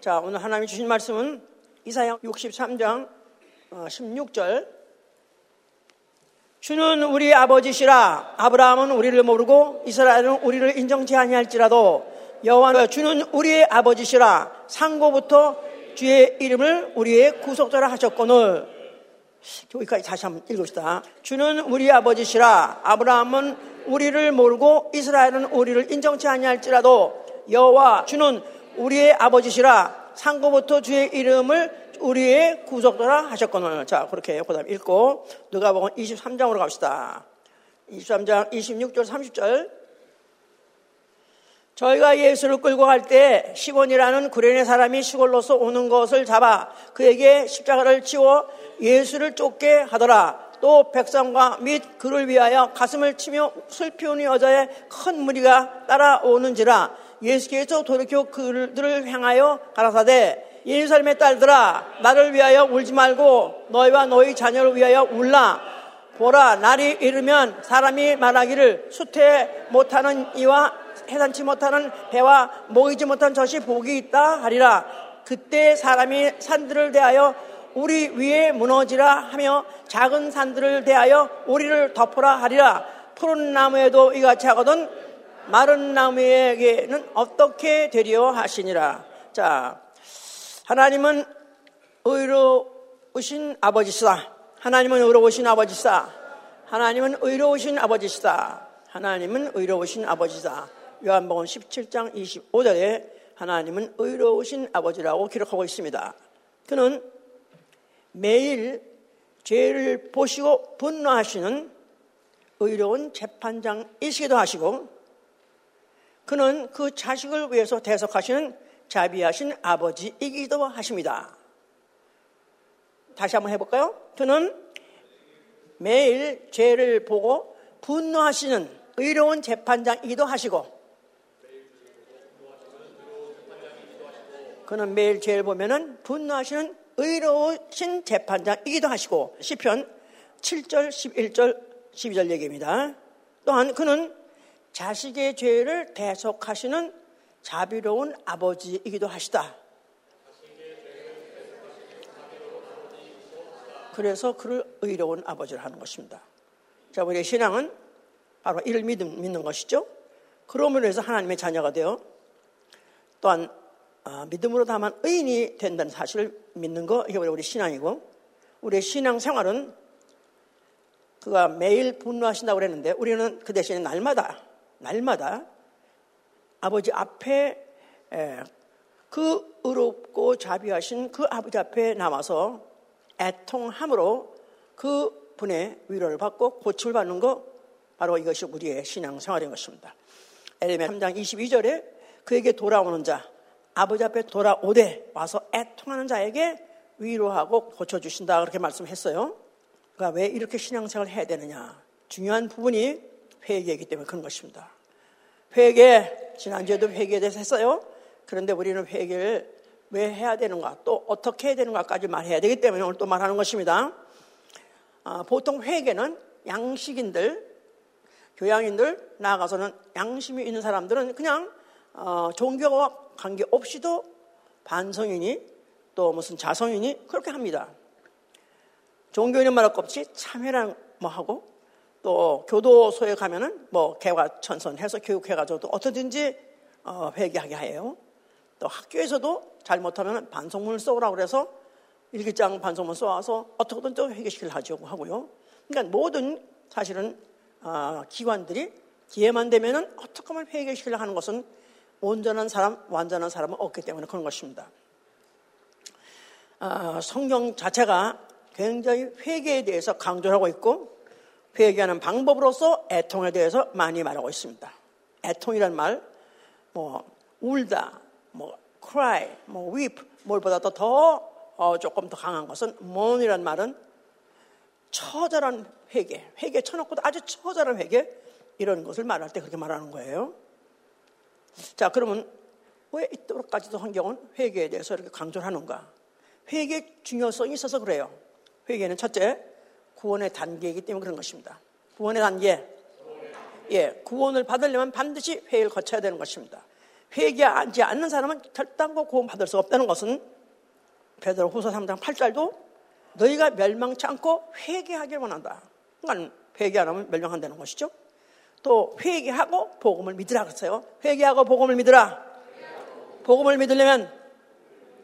자, 오늘 하나님이 주신 말씀은 이사야 63장 16절. 어, 주는 우리 아버지시라 아브라함은 우리를 모르고 이스라엘은 우리를 인정치 아니할지라도 여호와는 주는 우리의 아버지시라 상고부터 주의 이름을 우리의 구속자라 하셨거늘 여기까지 다시 한번 읽읍시다. 주는 우리 아버지시라 아브라함은 우리를 모르고 이스라엘은 우리를 인정치 아니할지라도 여호와 주는 우리의 아버지시라 상고부터 주의 이름을 우리의 구속자라 하셨거늘 자 그렇게 그다음 읽고 누가복음 23장으로 갑시다. 23장 26절 30절 저희가 예수를 끌고 갈 때 시몬이라는 구레네 사람이 시골로서 오는 것을 잡아 그에게 십자가를 치워 예수를 쫓게 하더라. 또 백성과 및 그를 위하여 가슴을 치며 슬피 우는 여자의 큰 무리가 따라오는지라 예수께서 돌이켜 그들을 향하여 가라사대 예루살렘의 딸들아 나를 위하여 울지 말고 너희와 너희 자녀를 위하여 울라 보라 날이 이르면 사람이 말하기를 수태 못하는 이와 해산치 못하는 배와 모이지 못한 젖이 복이 있다 하리라. 그때 사람이 산들을 대하여 우리 위에 무너지라 하며 작은 산들을 대하여 우리를 덮어라 하리라. 푸른 나무에도 이같이 하거든 마른 나무에게는 어떻게 되리요 하시니라. 자, 하나님은 의로우신 아버지시다. 하나님은 의로우신 아버지시다. 하나님은 의로우신 아버지시다. 하나님은 의로우신 아버지다. 요한복음 17장 25절에 하나님은 의로우신 아버지라고 기록하고 있습니다. 그는 매일 죄를 보시고 분노하시는 의로운 재판장이시기도 하시고 그는 그 자식을 위해서 대속하시는 자비하신 아버지이기도 하십니다. 다시 한번 해볼까요? 그는 매일 죄를 보고 분노하시는 의로운 재판장이기도 하시고 그는 매일 죄를 보면은 분노하시는 의로우신 재판장이기도 하시고 시편 7절, 11절, 12절 얘기입니다. 또한 그는 자식의 죄를 대속하시는 자비로운 아버지이기도 하시다. 그래서 그를 의로운 아버지를 하는 것입니다. 자, 우리의 신앙은 바로 이를 믿는, 믿는 것이죠. 그러므로 해서 하나님의 자녀가 되어 또한 아, 믿음으로 다만 의인이 된다는 사실을 믿는 거 이게 우리 신앙이고 우리의 신앙 생활은 그가 매일 분노하신다고 그랬는데 우리는 그 대신에 날마다 날마다 아버지 앞에 그 의롭고 자비하신 그 아버지 앞에 남아서 애통함으로 그 분의 위로를 받고 고침을 받는 거 바로 이것이 우리의 신앙 생활인 것입니다. 엘레메 3장 22절에 그에게 돌아오는 자 아버지 앞에 돌아오되 와서 애통하는 자에게 위로하고 고쳐주신다 그렇게 말씀했어요. 그러니까 왜 이렇게 신앙생활을 해야 되느냐. 중요한 부분이 회개이기 때문에 그런 것입니다. 회개, 지난주에도 회개에 대해서 했어요. 그런데 우리는 회개를 왜 해야 되는가, 또 어떻게 해야 되는가까지 말해야 되기 때문에 오늘 또 말하는 것입니다. 아, 보통 회개는 양식인들, 교양인들, 나아가서는 양심이 있는 사람들은 그냥 어, 종교와 관계없이도 반성이니 또 무슨 자성이니 그렇게 합니다. 종교인은 말할 것 없이 참회랑 뭐 하고 또 교도소에 가면은 뭐 개과천선해서 교육해가지고 또 어떻든지 어, 회개하게 해요. 또 학교에서도 잘못하면 반성문을 써오라고 그래서 일기장 반성문 써와서 어떻게든 또 회개시키려 하려고 하고요. 그러니까 모든 사실은 어, 기관들이 기회만 되면은 어떻게 하면 회개시키려 하는 것은 온전한 사람, 완전한 사람은 없기 때문에 그런 것입니다. 아, 성경 자체가 굉장히 회개에 대해서 강조를 하고 있고 회개하는 방법으로서 애통에 대해서 많이 말하고 있습니다. 애통이란 말, 뭐 울다, 뭐 cry, 뭐 weep, 뭘보다도 더 어, 조금 더 강한 것은 mourn이란 말은 처절한 회개, 회개 쳐놓고도 아주 처절한 회개 이런 것을 말할 때 그렇게 말하는 거예요. 자, 그러면 왜 이토록까지도 성경은 회개에 대해서 이렇게 강조를 하는가? 회개의 중요성이 있어서 그래요. 회개는 첫째, 구원의 단계이기 때문에 그런 것입니다. 구원의 단계. 예, 구원을 받으려면 반드시 회개를 거쳐야 되는 것입니다. 회개하지 않는 사람은 결단코 구원 받을 수 없다는 것은 베드로 후서 3장 8절도 너희가 멸망치 않고 회개하길 원한다. 그러니까 회개 안 하면 멸망한다는 것이죠. 또 회개하고 복음을 믿으라 그랬어요. 회개하고 복음을 믿으라. 복음을 믿으려면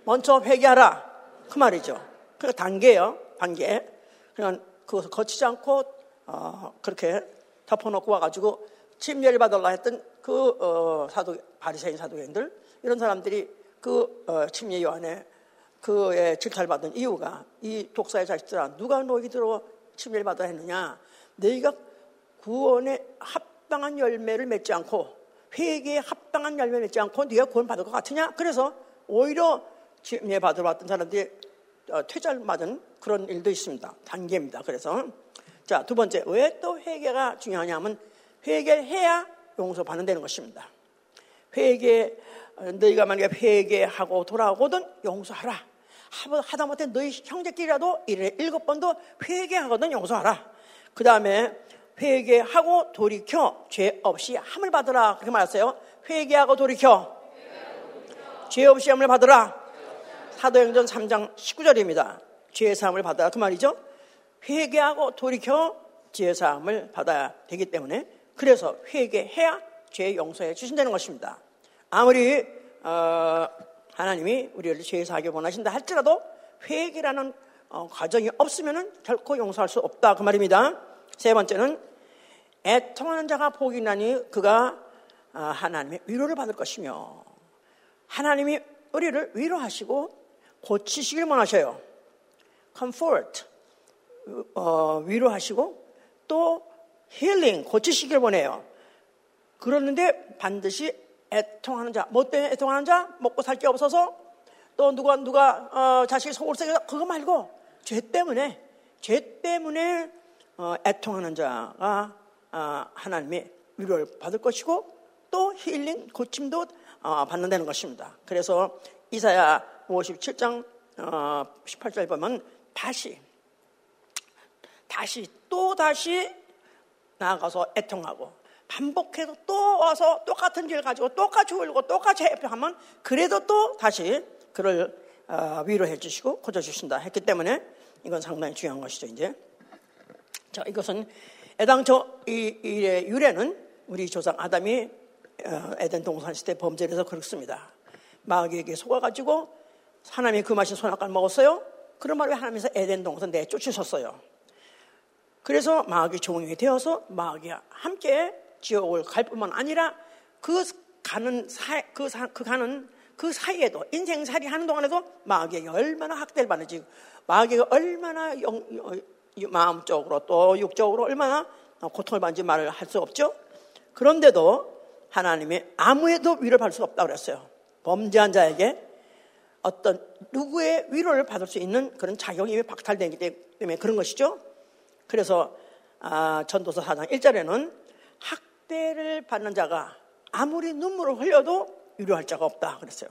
먼저 회개하라. 그 말이죠. 그 단계예요. 단계. 그냥 그것을 거치지 않고 어, 그렇게 덮어놓고 와가지고 침례를 받으려 했던 그 어, 사도 바리새인 사도행들 이런 사람들이 그 어, 침례 요한에 그의 질타를 받은 이유가 이 독사의 자식들아 누가 너희들로 침례를 받아야 했느냐? 너희가 구원에 합당한 열매를 맺지 않고 회개에 합당한 열매를 맺지 않고 네가 구원 받을 것 같으냐? 그래서 오히려 침례 받으러 왔던 사람들이 어, 퇴절 맞은 그런 일도 있습니다 단계입니다 그래서 자 두 번째 왜 또 회개가 중요하냐면 회개해야 용서 받는다는 것입니다 회개 너희가 만약에 회개하고 돌아오거든 용서하라. 하다못해 너희 형제끼리라도 일에 일곱 번도 회개하거든 용서하라. 그 다음에 회개하고 돌이켜 죄 없이 함을 받으라. 그렇게 말했어요. 회개하고 돌이켜. 죄 없이 함을 받으라. 사도행전 3장 19절입니다. 죄 사함을 받아라. 그 말이죠. 회개하고 돌이켜 죄 사함을 받아야 되기 때문에 그래서 회개해야 죄 용서해 주신다는 것입니다. 아무리 어, 하나님이 우리를 죄 사하게 원하신다 할지라도 회개라는 어, 과정이 없으면 결코 용서할 수 없다 그 말입니다. 세 번째는 애통하는 자가 복이 나니 그가 어, 하나님의 위로를 받을 것이며 하나님이 우리를 위로하시고 고치시길 원하셔요. comfort 어, 위로하시고 또 힐링 고치시길 원해요. 그러는데 반드시 애통하는 자, 뭐 때문에 애통하는 자? 먹고 살 게 없어서 또 누가 누가 어, 자식이 속을 썩여 그거 말고 죄 때문에 죄 때문에 어, 애통하는 자가 어, 하나님의 위로를 받을 것이고 또 힐링 고침도 어, 받는다는 것입니다. 그래서 이사야 57장 18절 어, 보면 다시 다시 또 다시 나아가서 애통하고 반복해서 또 와서 똑같은 죄를 가지고 똑같이 울고 똑같이 해하면 그래도 또 다시 그를 어, 위로해 주시고 고쳐 주신다 했기 때문에 이건 상당히 중요한 것이죠, 이제. 자, 이것은 애당초 이 일의 유래는 우리 조상 아담이 어, 에덴 동산 시대 범죄를 해서 그렇습니다. 마귀에게 속아가지고 하나님이 그 맛이 선악과를 먹었어요. 그런 말에 하나님께서 에덴 동산 내쫓으셨어요. 그래서 마귀 종이 되어서 마귀와 함께 지옥을 갈 뿐만 아니라 그 가는 사, 그, 사, 그 가는 그 사이에도 인생살이 하는 동안에도 마귀에게 얼마나 학대를 받는지 마귀가 얼마나 영, 마음적으로 또 육적으로 얼마나 고통을 받는지 말을 할 수 없죠. 그런데도 하나님이 아무에도 위로를 받을 수 없다고 그랬어요. 범죄한 자에게 어떤 누구의 위로를 받을 수 있는 그런 자격이 박탈되기 때문에 그런 것이죠. 그래서 아, 전도서 4장 1절에는 학 학대를 받는 자가 아무리 눈물을 흘려도 위로할 자가 없다 그랬어요.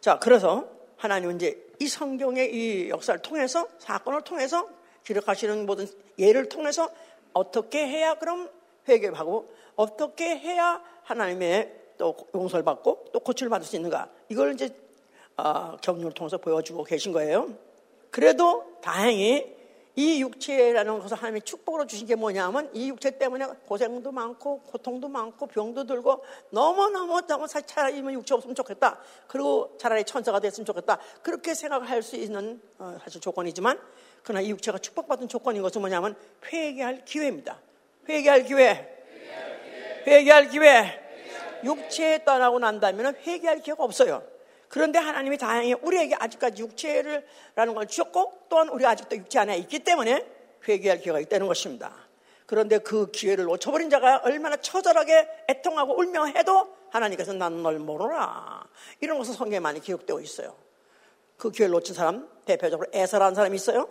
자, 그래서 하나님은 이제 이 성경의 이 역사를 통해서 사건을 통해서 기록하시는 모든 예를 통해서 어떻게 해야 그럼 회개하고 어떻게 해야 하나님의 또 용서를 받고 또 고치를 받을 수 있는가 이걸 이제 어, 경륜을 통해서 보여주고 계신 거예요. 그래도 다행히 이 육체라는 것을 하나님이 축복으로 주신 게 뭐냐면 이 육체 때문에 고생도 많고 고통도 많고 병도 들고 너무너무 너무 차라리 육체 없으면 좋겠다. 그리고 차라리 천사가 됐으면 좋겠다. 그렇게 생각할 수 있는 어, 사실 조건이지만 그러나 이 육체가 축복받은 조건인 것은 뭐냐면 회개할 기회입니다. 회개할 기회. 회개할 기회. 육체에 떠나고 난다면 회개할 기회가 없어요. 그런데 하나님이 다행히 우리에게 아직까지 육체를 라는 걸 주셨고 또한 우리가 아직도 육체 안에 있기 때문에 회개할 기회가 있다는 것입니다. 그런데 그 기회를 놓쳐버린 자가 얼마나 처절하게 애통하고 울며 해도 하나님께서 나는 널 모르라. 이런 것은 성경에 많이 기록되어 있어요. 그 기회를 놓친 사람, 대표적으로 에서라는 사람이 있어요.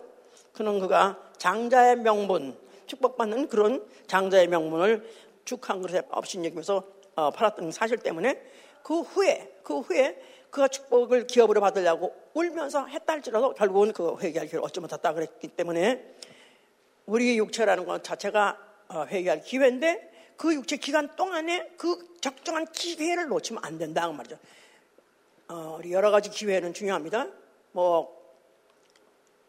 그는 그가 장자의 명분, 축복받는 그런 장자의 명분을 죽한 그릇에 없인 여기면서 어, 팔았던 사실 때문에 그 후에, 그 후에 그가 축복을 기업으로 받으려고 울면서 했다 할지라도 결국은 그 회개할 기회를 얻지 못했다 그랬기 때문에 우리 육체라는 것 자체가 어, 회개할 기회인데 그 육체 기간 동안에 그 적정한 기회를 놓치면 안 된다 그 말이죠. 어, 여러 가지 기회는 중요합니다. 뭐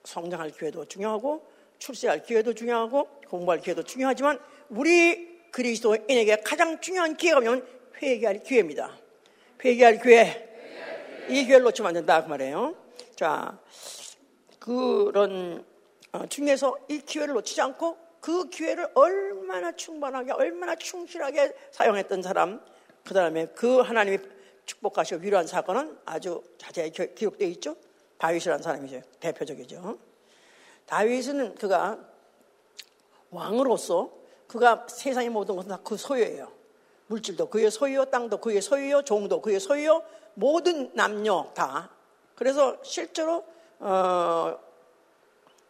성장할 기회도 중요하고 출세할 기회도 중요하고 공부할 기회도 중요하지만 우리 그리스도인에게 가장 중요한 기회가 뭐냐면 회개할 기회입니다. 회개할 기회. 이 기회를 놓치면 안 된다 그 말이에요. 자, 그런 어, 중에서 이 기회를 놓치지 않고 그 기회를 얼마나 충분하게 얼마나 충실하게 사용했던 사람 그 다음에 그 하나님이 축복하시고 위로한 사건은 아주 자세히 기록되어 있죠. 다윗이라는 사람이죠. 대표적이죠. 다윗은 그가 왕으로서 그가 세상의 모든 것은 다 그 소유예요. 물질도 그의 소유요, 땅도 그의 소유요, 종도 그의 소유요, 모든 남녀 다. 그래서 실제로 어,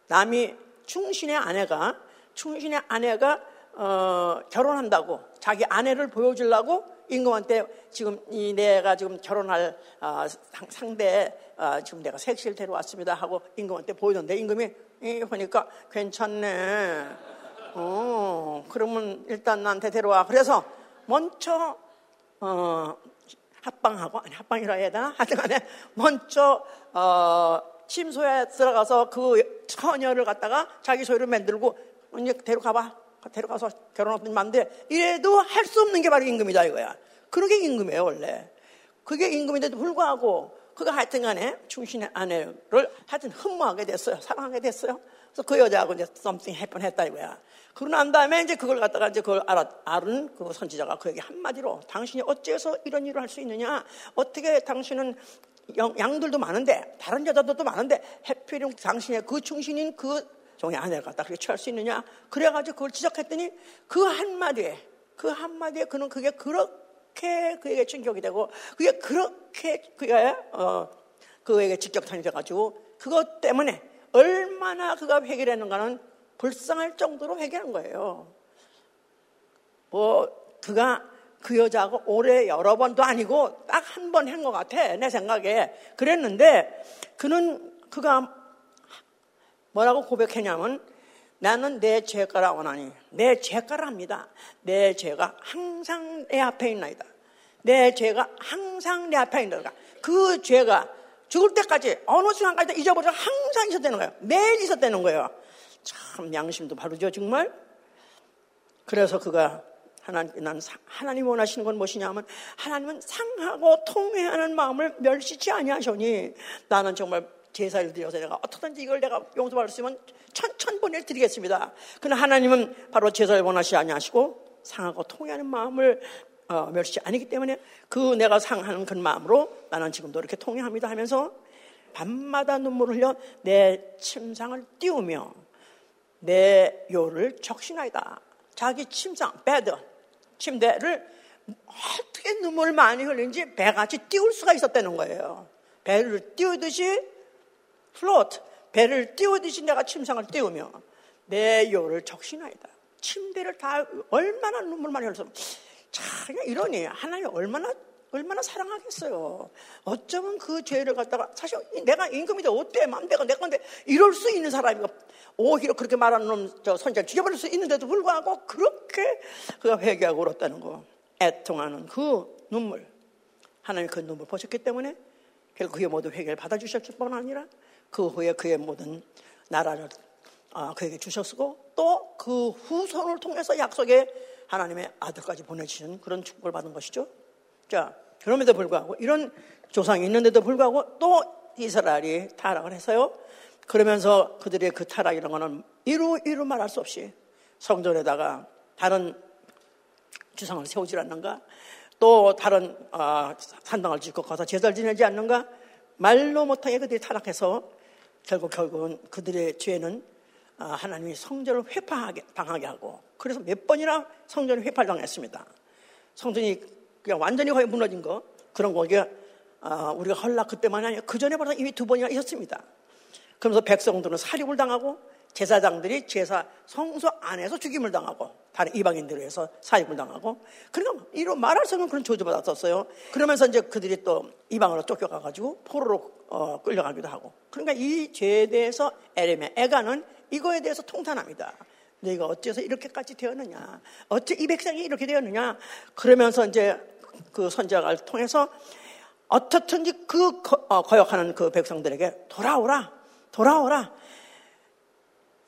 남이 충신의 아내가 충신의 아내가 어, 결혼한다고 자기 아내를 보여주려고 임금한테 지금 이 내가 지금 결혼할 어, 상대 어, 지금 내가 색시를 데려왔습니다 하고 임금한테 보이던데 임금이 이, 보니까 괜찮네. 어, 그러면 일단 나한테 데려와. 그래서 먼저 어, 합방하고 아니 합방이라 해야 되나? 하여튼 간에 먼저 어, 침소에 들어가서 그 처녀를 갖다가 자기 소유를 만들고 이제 데려가봐. 데려가서 결혼하든지 만데 이래도 할 수 없는 게 바로 임금이다 이거야. 그러게 임금이에요 원래. 그게 임금인데도 불구하고 그가 하여튼 간에 충신의 아내를 하여튼 흠모하게 됐어요. 사랑하게 됐어요. 그래서 그 여자하고 이제 something happen 했다 이거야. 그러고 난 다음에 이제 그걸 갖다가 이제 그걸 알아, 알은 그 선지자가 그에게 한마디로 당신이 어째서 이런 일을 할 수 있느냐? 어떻게 당신은 양들도 많은데 다른 여자들도 많은데 해필이 당신의 그 충신인 그 종의 아내를 갖다 그렇게 취할 수 있느냐? 그래가지고 그걸 지적했더니 그 한마디에 그 한마디에 그는 그게 그렇게 그에게 충격이 되고 그게 그렇게 그가 어, 그에게 직격탄이 돼가지고 그것 때문에 얼마나 그가 회개했는가는 불쌍할 정도로 회개한 거예요. 뭐 그가 그 여자하고 올해 여러 번도 아니고 딱 한 번 한 것 같아 내 생각에. 그랬는데 그는 그가 뭐라고 고백했냐면 나는 내 죄가라 원하니 내 죄가라 합니다. 내 죄가 항상 내 앞에 있나이다. 내 죄가 항상 내 앞에 있나이다. 그 죄가 죽을 때까지 어느 순간까지 잊어버려 항상 있었다는 거예요. 매일 있었다는 거예요. 참 양심도 바르죠 정말? 그래서 그가 하나님, 난 하나님 원하시는 건 무엇이냐면 하나님은 상하고 통회하는 마음을 멸시치 아니하시니 나는 정말 제사를 드려서 내가 어떻든지 이걸 내가 용서받을 수 있으면 천천번을 드리겠습니다. 그러나 하나님은 바로 제사를 원하시 아니하시고 상하고 통회하는 마음을 어, 멸시 아니기 때문에 그 내가 상하는 그 마음으로 나는 지금도 이렇게 통회합니다 하면서 밤마다 눈물을 흘려 내 침상을 띄우며 내 요를 적시나이다. 자기 침상, bed, 침대를 어떻게 눈물을 많이 흘린지 배같이 띄울 수가 있었다는 거예요. 배를 띄우듯이 플로트, 배를 띄우듯이 내가 침상을 띄우며 내 요를 적신하이다. 침대를 다 얼마나 눈물 많이 흘려서 참 이러니 하나님 얼마나 얼마나 사랑하겠어요. 어쩌면 그 죄를 갖다가 사실 내가 임금이다 어때 맘대가 내 건데 이럴 수 있는 사람이가 오히려 그렇게 말하는 놈저 선지자를 죽여버릴 수 있는데도 불구하고 그렇게 그가 회개하고 울었다는 거 애통하는 그 눈물 하나님 그 눈물 보셨기 때문에 결국 그의 모든 회개를 받아주셨을 뿐 아니라 그 후에 그의 모든 나라를 아, 그에게 주셨고 또 그 후손을 통해서 약속의 하나님의 아들까지 보내주신 그런 축복을 받은 것이죠. 자, 그럼에도 불구하고 이런 조상이 있는데도 불구하고 또 이스라엘이 타락을 해서요. 그러면서 그들의 그 타락이라는 것은 이루 이루 말할 수 없이 성전에다가 다른 주상을 세우지 않는가? 또 다른 어, 산당을 짓고 가서 제사를 지내지 않는가? 말로 못하게 그들이 타락해서 결국 결국은 그들의 죄는 어, 하나님이 성전을 회파하게 당하게 하고 그래서 몇 번이나 성전을 회파당했습니다. 성전이 그냥 완전히 거의 무너진 거 그런 거게 어, 우리가 헐락 그때만이 아니라 그 전에 바로 이미 두 번이나 있었습니다. 그러면서 백성들은 살육을 당하고 제사장들이 제사 성소 안에서 죽임을 당하고 다른 이방인들에 의해서 사육을 당하고 그러니까 이런 말할 수 없는 그런 조주받았었어요. 그러면서 이제 그들이 또 이방으로 쫓겨가가지고 포로로 어, 끌려가기도 하고 그러니까 이 죄에 대해서 에레메 에가는 이거에 대해서 통탄합니다. 너희가 어째서 이렇게까지 되었느냐? 어째 이 백성이 이렇게 되었느냐? 그러면서 이제 그 선지자를 통해서 어떻든지 그 어, 거역하는 그 백성들에게 돌아오라, 돌아오라.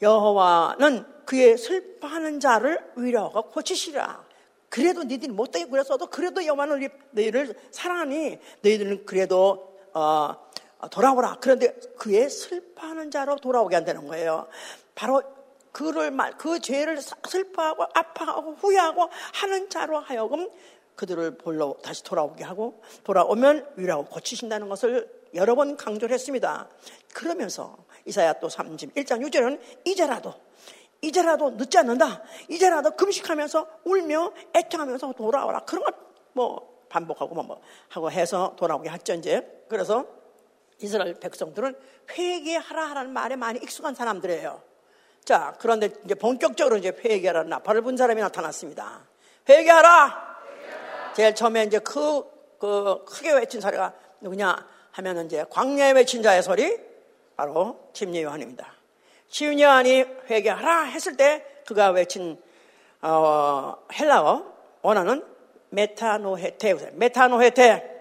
여호와는 그의 슬퍼하는 자를 위로하고 고치시라. 그래도 너희들이 못되게 그랬어도 그래도 여호와는 너희를 사랑하니 너희들은 그래도 어, 돌아오라. 그런데 그의 슬퍼하는 자로 돌아오게 한다는 거예요. 바로 그를 말, 그 죄를 슬퍼하고 아파하고 후회하고 하는 자로 하여금 그들을 볼로 다시 돌아오게 하고 돌아오면 위라고 고치신다는 것을 여러 번 강조를 했습니다. 그러면서 이사야 또 31장 6절은 이제라도 이제라도 늦지 않는다. 이제라도 금식하면서 울며 애통하면서 돌아오라. 그런 걸 뭐 반복하고 뭐, 뭐 하고 해서 돌아오게 했죠 이제. 그래서 이스라엘 백성들은 회개하라 하라는 말에 많이 익숙한 사람들이에요. 자, 그런데 이제 본격적으로 이제 회개하라는 나팔을 분 사람이 나타났습니다. 회개하라! 제일 처음에 이제 그, 그 크게 외친 소리가 누구냐 하면 이제 광야에 외친 자의 소리 바로 침례 요한입니다. 침례 요한이 회개하라 했을 때 그가 외친 어, 헬라어 원어는 μετανοεῖτε μετανοεῖτε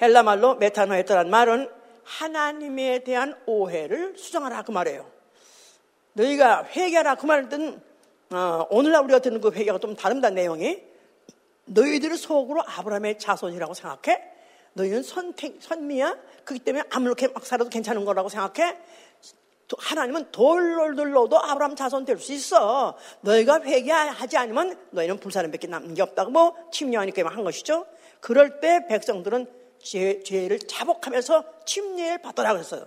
헬라 말로 μετανοεῖτε란 말은 하나님에 대한 오해를 수정하라 그 말이에요. 너희가 회개하라 그 말을 듣는 어, 오늘날 우리가 듣는 그 회개가 좀 다릅니다 내용이 너희들은 속으로 아브라함의 자손이라고 생각해? 너희는 선택, 선미야? 그렇기 때문에 아무렇게 막 살아도 괜찮은 거라고 생각해? 하나님은 돌돌들로도 아브라함 자손 될 수 있어. 너희가 회개하지 않으면 너희는 불사람밖에 남는 게 없다고 뭐 침례하니까 한 것이죠. 그럴 때 백성들은 죄, 죄를 자복하면서 침례를 받더라 그랬어요.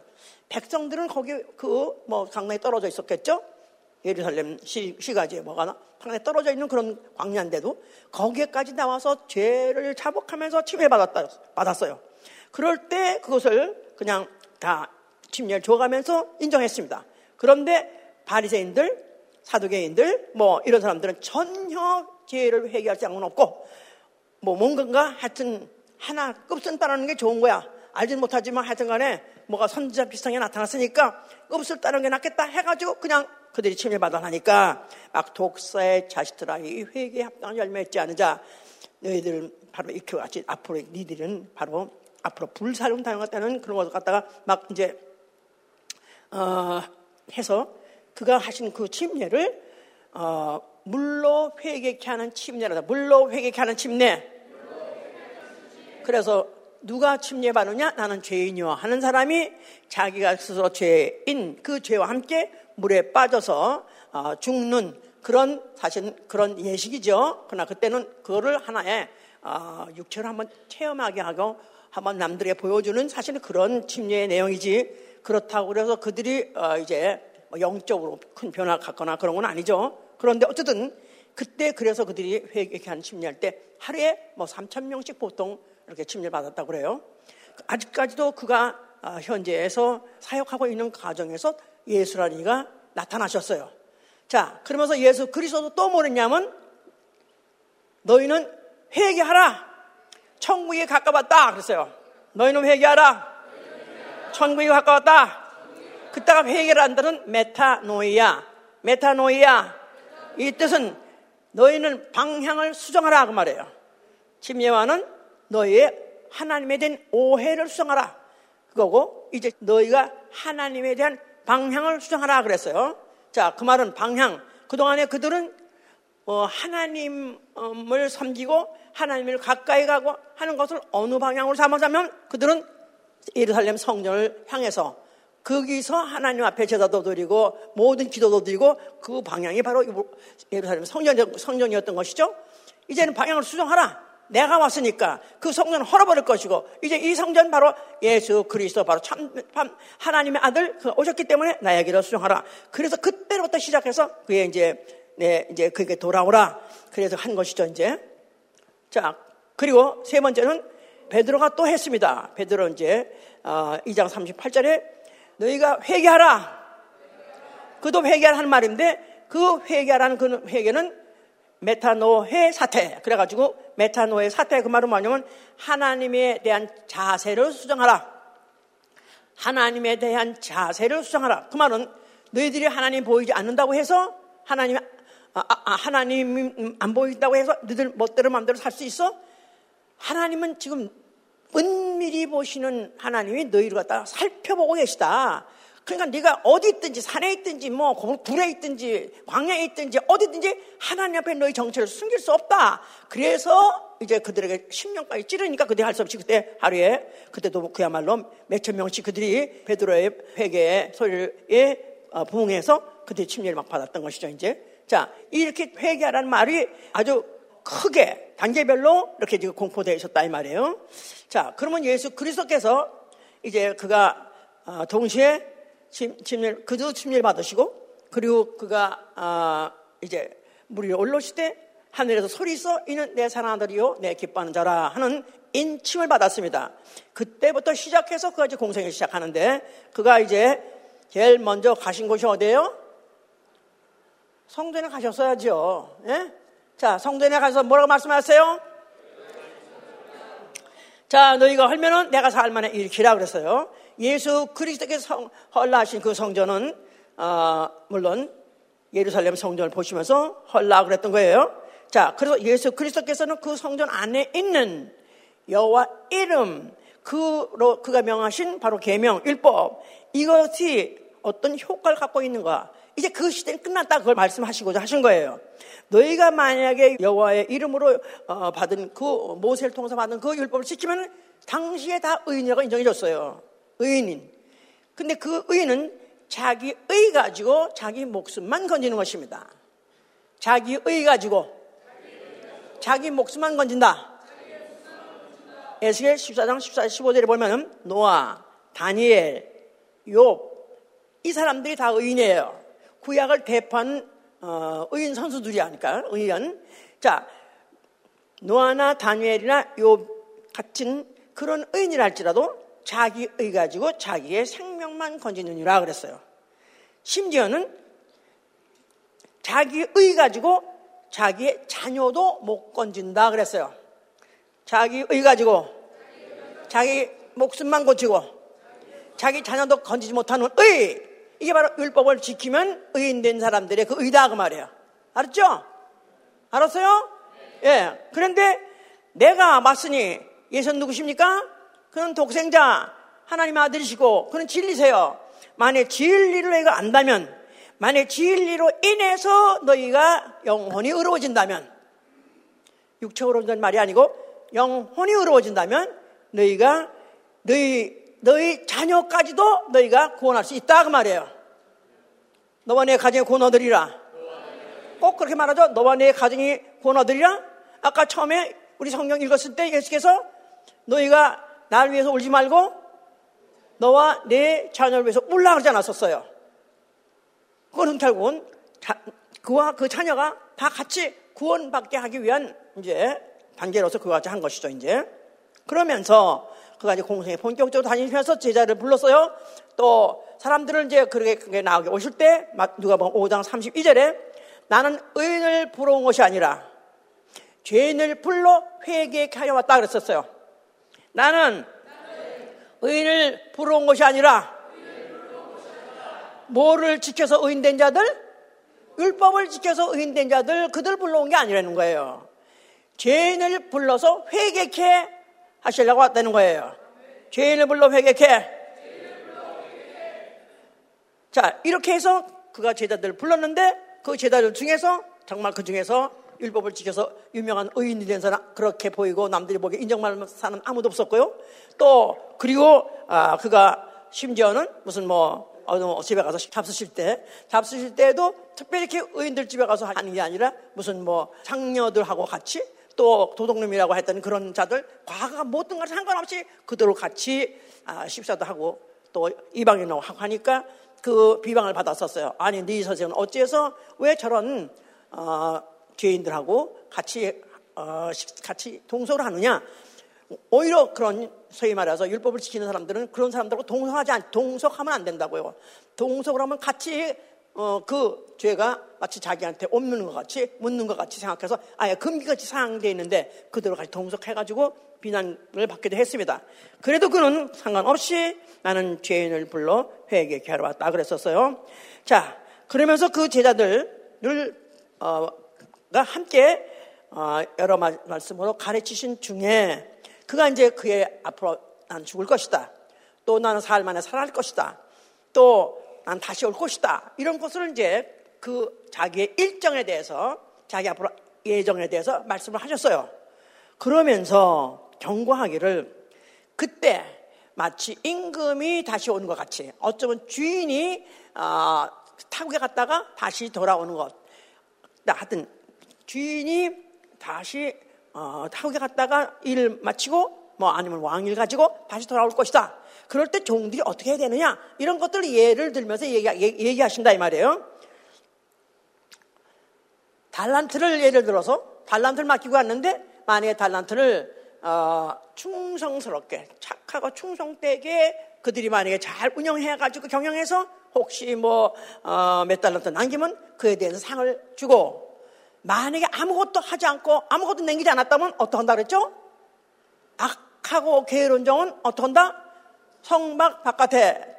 백성들은 거기 그 뭐 강나에 떨어져 있었겠죠? 예루살렘 시, 시가지에 뭐가 강나에 떨어져 있는 그런 광야인데도 거기에까지 나와서 죄를 자복하면서 침례 받았다, 받았어요. 그럴 때 그것을 그냥 다 침례를 줘가면서 인정했습니다. 그런데 바리새인들, 사두개인들, 뭐 이런 사람들은 전혀 죄를 회개할 장은 없고 뭐 뭔가 하여튼 하나 급선 따르는 게 좋은 거야. 알지는 못하지만 하여튼 간에 뭐가 선지자 비슷하게 나타났으니까 읍을 따르는 게 낫겠다 해가지고 그냥 그들이 침례받아 하니까 막 독사의 자식들아 이 회개에 합당한 열매 맺지 않으자 너희들은 바로 이렇게 같이 앞으로 니들은 바로 앞으로 불사름 당하다는 그런 것을 갖다가 막 이제 어, 해서 그가 하신 그 침례를 어, 물로 회개케 하는 침례라다 물로 회개케 하는 침례 그래서 누가 침례받느냐? 나는 죄인이요. 하는 사람이 자기가 스스로 죄인 그 죄와 함께 물에 빠져서 어, 죽는 그런 사실 그런 예식이죠. 그러나 그때는 그거를 하나의 어, 육체로 한번 체험하게 하고 한번 남들에게 보여주는 사실은 그런 침례의 내용이지. 그렇다고 그래서 그들이 어, 이제 뭐 영적으로 큰 변화 갖거나 그런 건 아니죠. 그런데 어쨌든 그때 그래서 그들이 회개한 침례할 때 하루에 뭐 3천 명씩 보통 이렇게 침례 받았다고 그래요. 아직까지도 그가 아, 현재에서 사역하고 있는 가정에서 예수라는 이가 나타나셨어요. 자, 그러면서 예수 그리스도도 또 뭐랬냐면 너희는 회개하라. 천국에 가까웠다. 그랬어요. 너희는 회개하라. 천국에 가까웠다. 그때가 회개를 한다는 메타노이야. 메타노이야. 이 뜻은 너희는 방향을 수정하라 그 말이에요. 침례와는 너희의 하나님에 대한 오해를 수정하라. 그거고 이제 너희가 하나님에 대한 방향을 수정하라 그랬어요. 자, 그 말은 방향. 그동안에 그들은 어, 하나님을 섬기고 하나님을 가까이 가고 하는 것을 어느 방향으로 삼아자면 그들은 예루살렘 성전을 향해서 거기서 하나님 앞에 제사도 드리고 모든 기도도 드리고 그 방향이 바로 예루살렘 성전, 성전이었던 것이죠. 이제는 방향을 수정하라. 내가 왔으니까 그 성전을 헐어버릴 것이고 이제 이 성전 바로 예수 그리스도 바로 참, 참 하나님의 아들 그 오셨기 때문에 나에게로 수정하라. 그래서 그때부터 시작해서 그게 이제 네 이제 그게 돌아오라. 그래서 한 것이죠 이제. 자 그리고 세 번째는 베드로가 또 했습니다. 베드로 이제 어, 2장 38절에 너희가 회개하라. 그도 회개하라는 말인데 그 회개하라는 그 회개는 메타노해 사태. 그래가지고 메타노해 사태 그 말은 뭐냐면 하나님에 대한 자세를 수정하라. 하나님에 대한 자세를 수정하라. 그 말은 너희들이 하나님 보이지 않는다고 해서 하나님 아, 아, 아 하나님 안 보인다고 해서 너들 멋대로 마음대로 살 수 있어? 하나님은 지금 은밀히 보시는 하나님이 너희를 갖다 살펴보고 계시다. 그러니까 네가 어디 있든지 산에 있든지 뭐 불에 있든지 광야에 있든지 어디든지 하나님 앞에 너희 정체를 숨길 수 없다. 그래서 이제 그들에게 10년까지 찌르니까 그들 할수 없이 그때 하루에 그때도 그야말로 몇천 명씩 그들이 베드로의 회개의 소리에 어, 부응해서 그들이 침례를 막 받았던 것이죠. 이제 자 이렇게 회개하라는 말이 아주 크게 단계별로 이렇게 지금 공포되어 있었다 이 말이에요. 자 그러면 예수 그리스도께서 이제 그가 어, 동시에 침례 그도 침례를 받으시고 그리고 그가 아, 이제 물 위에 올라오실 때 하늘에서 소리 있어 이는 내 사랑하는 아들이요 내 기뻐하는 자라 하는 인침을 받았습니다. 그때부터 시작해서 그가 이제 공생을 시작하는데 그가 이제 제일 먼저 가신 곳이 어디예요? 성전에 가셨어야죠. 예? 자, 성전에 가서 뭐라고 말씀하세요? 자, 너희가 헐면은 내가 살만에 일으키라 그랬어요. 예수 그리스도께서 헐라하신 그 성전은 어, 물론 예루살렘 성전을 보시면서 헐라 그랬던 거예요. 자, 그래서 예수 그리스도께서는 그 성전 안에 있는 여호와 이름 그로 그가 명하신 바로 계명 율법 이것이 어떤 효과를 갖고 있는가? 이제 그 시대는 끝났다 그걸 말씀하시고자 하신 거예요. 너희가 만약에 여호와의 이름으로 어, 받은 그 모세를 통해서 받은 그 율법을 지키면 당시에 다 의인이라고 인정해 줬어요. 의인인. 근데 그 의인은 자기 의 가지고 자기 목숨만 건지는 것입니다. 자기 의 가지고 자기 목숨만 건진다. 에스겔 14장 14, 15절에 보면 노아, 다니엘, 욥 이 사람들이 다 의인이에요. 구약을 대판 어, 의인 선수들이 하니까 의인. 자 노아나 다니엘이나 욥 같은 그런 의인이라 할지라도 자기 의 가지고 자기의 생명만 건지느니라 그랬어요. 심지어는 자기 의 가지고 자기의 자녀도 못 건진다 그랬어요. 자기 의 가지고 자기 목숨만 고치고 자기 자녀도 건지지 못하는 의 이게 바로 율법을 지키면 의인된 사람들의 그 의다 그 말이에요. 알았죠? 알았어요? 예. 그런데 내가 맞으니 예선 누구십니까? 그는 독생자, 하나님 아들이시고, 그는 진리세요. 만약 진리를 너희가 안다면, 만약 진리로 인해서 너희가 영혼이 의로워진다면, 육체로 의로워진다는 말이 아니고, 영혼이 의로워진다면, 너희가, 너희, 너희 자녀까지도 너희가 구원할 수 있다. 그 말이에요. 너와 내 가정에 구원 얻으리라. 꼭 그렇게 말하죠. 너와 내 가정이 구원 얻으리라. 아까 처음에 우리 성경 읽었을 때 예수께서 너희가 나를 위해서 울지 말고 너와 내 자녀를 위해서 울라 그러지 않았었어요. 그건 결국은 그와 그 자녀가 다 같이 구원받게 하기 위한 이제 단계로서 그와 같이 한 것이죠, 이제. 그러면서 그가 이제 공생에 본격적으로 다니면서 제자를 불렀어요. 또 사람들을 이제 그렇게 나오게 오실 때 누가 보면 5장 32절에 나는 의인을 부러운 것이 아니라 죄인을 불러 회개케 하여 왔다 그랬었어요. 나는 의인을 부러운 것이 아니라 뭐를 지켜서 의인된 자들? 율법을 지켜서 의인된 자들 그들 불러온 게 아니라는 거예요. 죄인을 불러서 회개케 하시려고 왔다는 거예요. 죄인을 불러 회개케. 자, 이렇게 해서 그가 제자들을 불렀는데 그 제자들 중에서 정말 그 중에서 율법을 지켜서 유명한 의인이 된 사람 그렇게 보이고 남들이 보기에 인정받는 사람 아무도 없었고요. 또 그리고 아, 그가 심지어는 무슨 뭐 어느 뭐 집에 가서 잡수실 때 잡수실 때도 특별히 이렇게 의인들 집에 가서 하는 게 아니라 무슨 뭐 장녀들하고 같이 또 도둑놈이라고 했던 그런 자들 과거가 모든 것 상관없이 그대로 같이 아, 식사도 하고 또 이방인하고 하니까 그 비방을 받았었어요. 아니 네 선생은 어찌해서 왜 저런 어, 죄인들하고 같이 어, 같이 동석을 하느냐? 오히려 그런 소위 말해서 율법을 지키는 사람들은 그런 사람들하고 동석하지 않, 동석하면 안 된다고요. 동석을 하면 같이 어, 그 죄가 마치 자기한테 옮는 것 같이 묻는 것 같이 생각해서 아예 금기같이 상황되어 있는데 그대로 같이 동석해가지고 비난을 받기도 했습니다. 그래도 그는 상관없이 나는 죄인을 불러 회개케 하러 왔다 그랬었어요. 자, 그러면서 그 제자들 어, 가 함께 어, 여러 말씀으로 가르치신 중에 그가 이제 그의 앞으로 난 죽을 것이다. 또 나는 사흘 만에 살아날 것이다. 또 난 다시 올 것이다. 이런 것을 이제 그 자기의 일정에 대해서 자기 앞으로 예정에 대해서 말씀을 하셨어요. 그러면서 경고하기를 그때 마치 임금이 다시 오는 것 같이 어쩌면 주인이 어, 타국에 갔다가 다시 돌아오는 것. 하여튼 주인이 다시 어, 타국에 갔다가 일 마치고 뭐 아니면 왕일 가지고 다시 돌아올 것이다. 그럴 때 종들이 어떻게 해야 되느냐 이런 것들을 예를 들면서 얘기, 얘기 하신다 이 말이에요. 달란트를 예를 들어서 달란트를 맡기고 왔는데 만약에 달란트를 어, 충성스럽게 착하고 충성되게 그들이 만약에 잘 운영해가지고 경영해서 혹시 뭐몇 어, 달란트 남기면 그에 대해서 상을 주고 만약에 아무것도 하지 않고 아무것도 남기지 않았다면 어떡한다 그랬죠? 악하고 게으른 종은 어떡한다? 성막 바깥에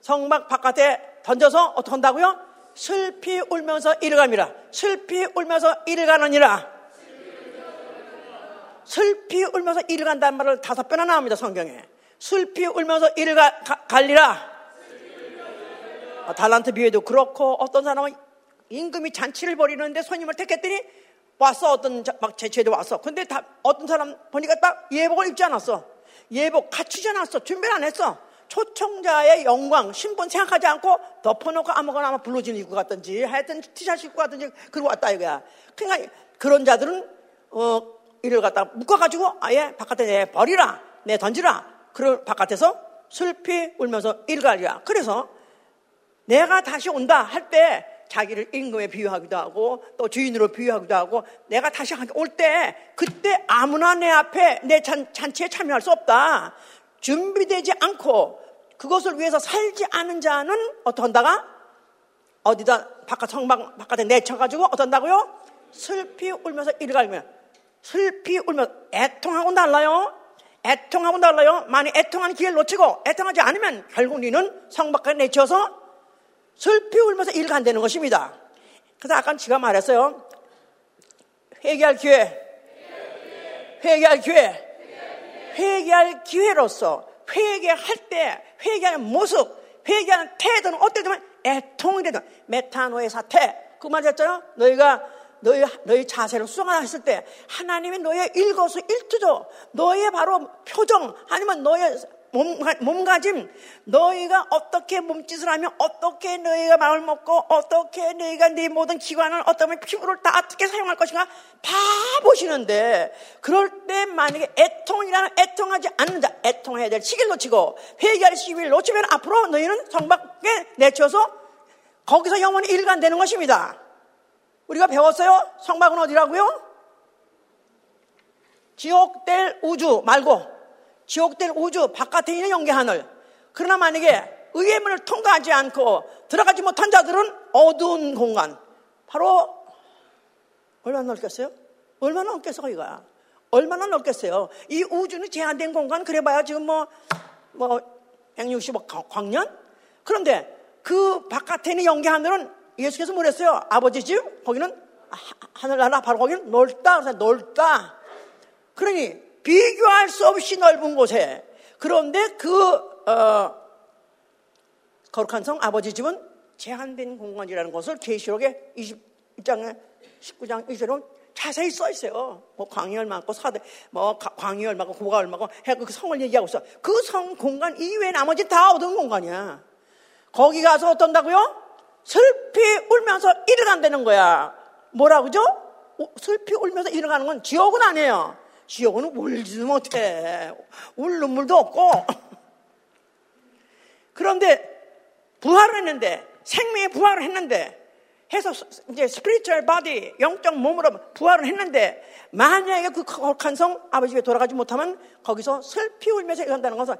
성막 바깥에 던져서 어떡한다고요? 슬피 울면서 이르 갑니다. 슬피 울면서 이르 가느니라. 슬피 울면서 이를 간다는 말을 다섯 번이나 나옵니다, 성경에. 슬피 울면서 가, 갈리라. 아, 달란트 비유에도 그렇고 어떤 사람은 임금이 잔치를 벌이는데 손님을 청했더니 왔어 어떤 막 잔치에도 왔어. 근데 다 어떤 사람 보니까 딱 예복을 입지 않았어. 예복 갖추지 않았어. 준비를 안 했어. 초청자의 영광, 신분 생각하지 않고 덮어놓고 아무거나 아마 블루진 입고 갔든지 하여튼 티셔츠 입고 갔든지 그러고 왔다 이거야. 그러니까 그런 자들은 어 이를 갖다 묶어가지고 아예 바깥에 내 버리라, 내 던지라. 그런 바깥에서 슬피 울면서 일가리야. 그래서 내가 다시 온다 할 때 자기를 임금에 비유하기도 하고 또 주인으로 비유하기도 하고 내가 다시 올 때 그때 아무나 내 앞에 내 잔, 잔치에 참여할 수 없다. 준비되지 않고 그것을 위해서 살지 않은 자는 어떤다가 어디다 바깥 성방 바깥에 내쳐가지고 어떤다고요? 슬피 울면서 일갈면 슬피 울면서 애통하고 달라요. 애통하고 달라요. 만약 애통하는 기회를 놓치고 애통하지 않으면 결국 우리는 성 바깥에 내쳐서 슬피 울면서 일간되는 것입니다. 그래서 아까 제가 말했어요. 회개할 기회. 회개할 기회. 회개할 기회로서 회개할 때 회개하는 모습, 회개하는 태도는 어때든 애통이 되든 메타노의 사태 그 말했잖아요. 너희가 너희, 너희 자세를 수정하했을 때 하나님이 너의 일거수 일투조 너의 바로 표정 아니면 너의 몸 가, 짐 너희가 어떻게 몸짓을 하면 어떻게 너희가 마음을 먹고 어떻게 너희가 네 모든 기관을 어떻게 피부를 다 어떻게 사용할 것인가 다 보시는데 그럴 때 만약에 애통이라는 애통하지 않는 자 애통해야 될 시기를 놓치고 회개할 시기를 놓치면 앞으로 너희는 성밖에 내쳐서 거기서 영원히 일관되는 것입니다. 우리가 배웠어요? 성막은 어디라고요? 지옥 될 우주 말고 지옥될 우주 바깥에 있는 영계 하늘. 그러나 만약에 의의 문을 통과하지 않고 들어가지 못한 자들은 어두운 공간. 바로 얼마나 넓겠어요? 얼마나 넓겠어 이거야. 얼마나 넓겠어요? 이 우주는 제한된 공간 그래봐야 지금 뭐, 뭐, 160억 광년? 그런데 그 바깥에 있는 영계 하늘은 예수께서 뭐랬어요? 아버지 집? 거기는 하늘나라 바로 거기는 넓다. 그래서 넓다. 그러니 비교할 수 없이 넓은 곳에 그런데 그 어, 거룩한 성 아버지 집은 제한된 공간이라는 것을 계시록의 20장 19장 2절로 자세히 써 있어요. 뭐 광이 얼마고 사대 뭐 광이 얼마고 고가 얼마고 해그 성을 얘기하고 있어. 그 성 공간 이외에 나머지 다 얻은 공간이야. 거기 가서 어떤다고요? 슬피 울면서 일어간다는 거야. 뭐라고죠? 슬피 울면서 일어가는 건 지옥은 아니에요. 지옥은 울지도 못해. 울 눈물도 없고. 그런데 부활을 했는데, 생명의 부활을 했는데, 해서 이제 spiritual body, 영적 몸으로 부활을 했는데, 만약에 그 거룩한 성 아버지에 돌아가지 못하면 거기서 슬피 울면서 이를 간다는 것은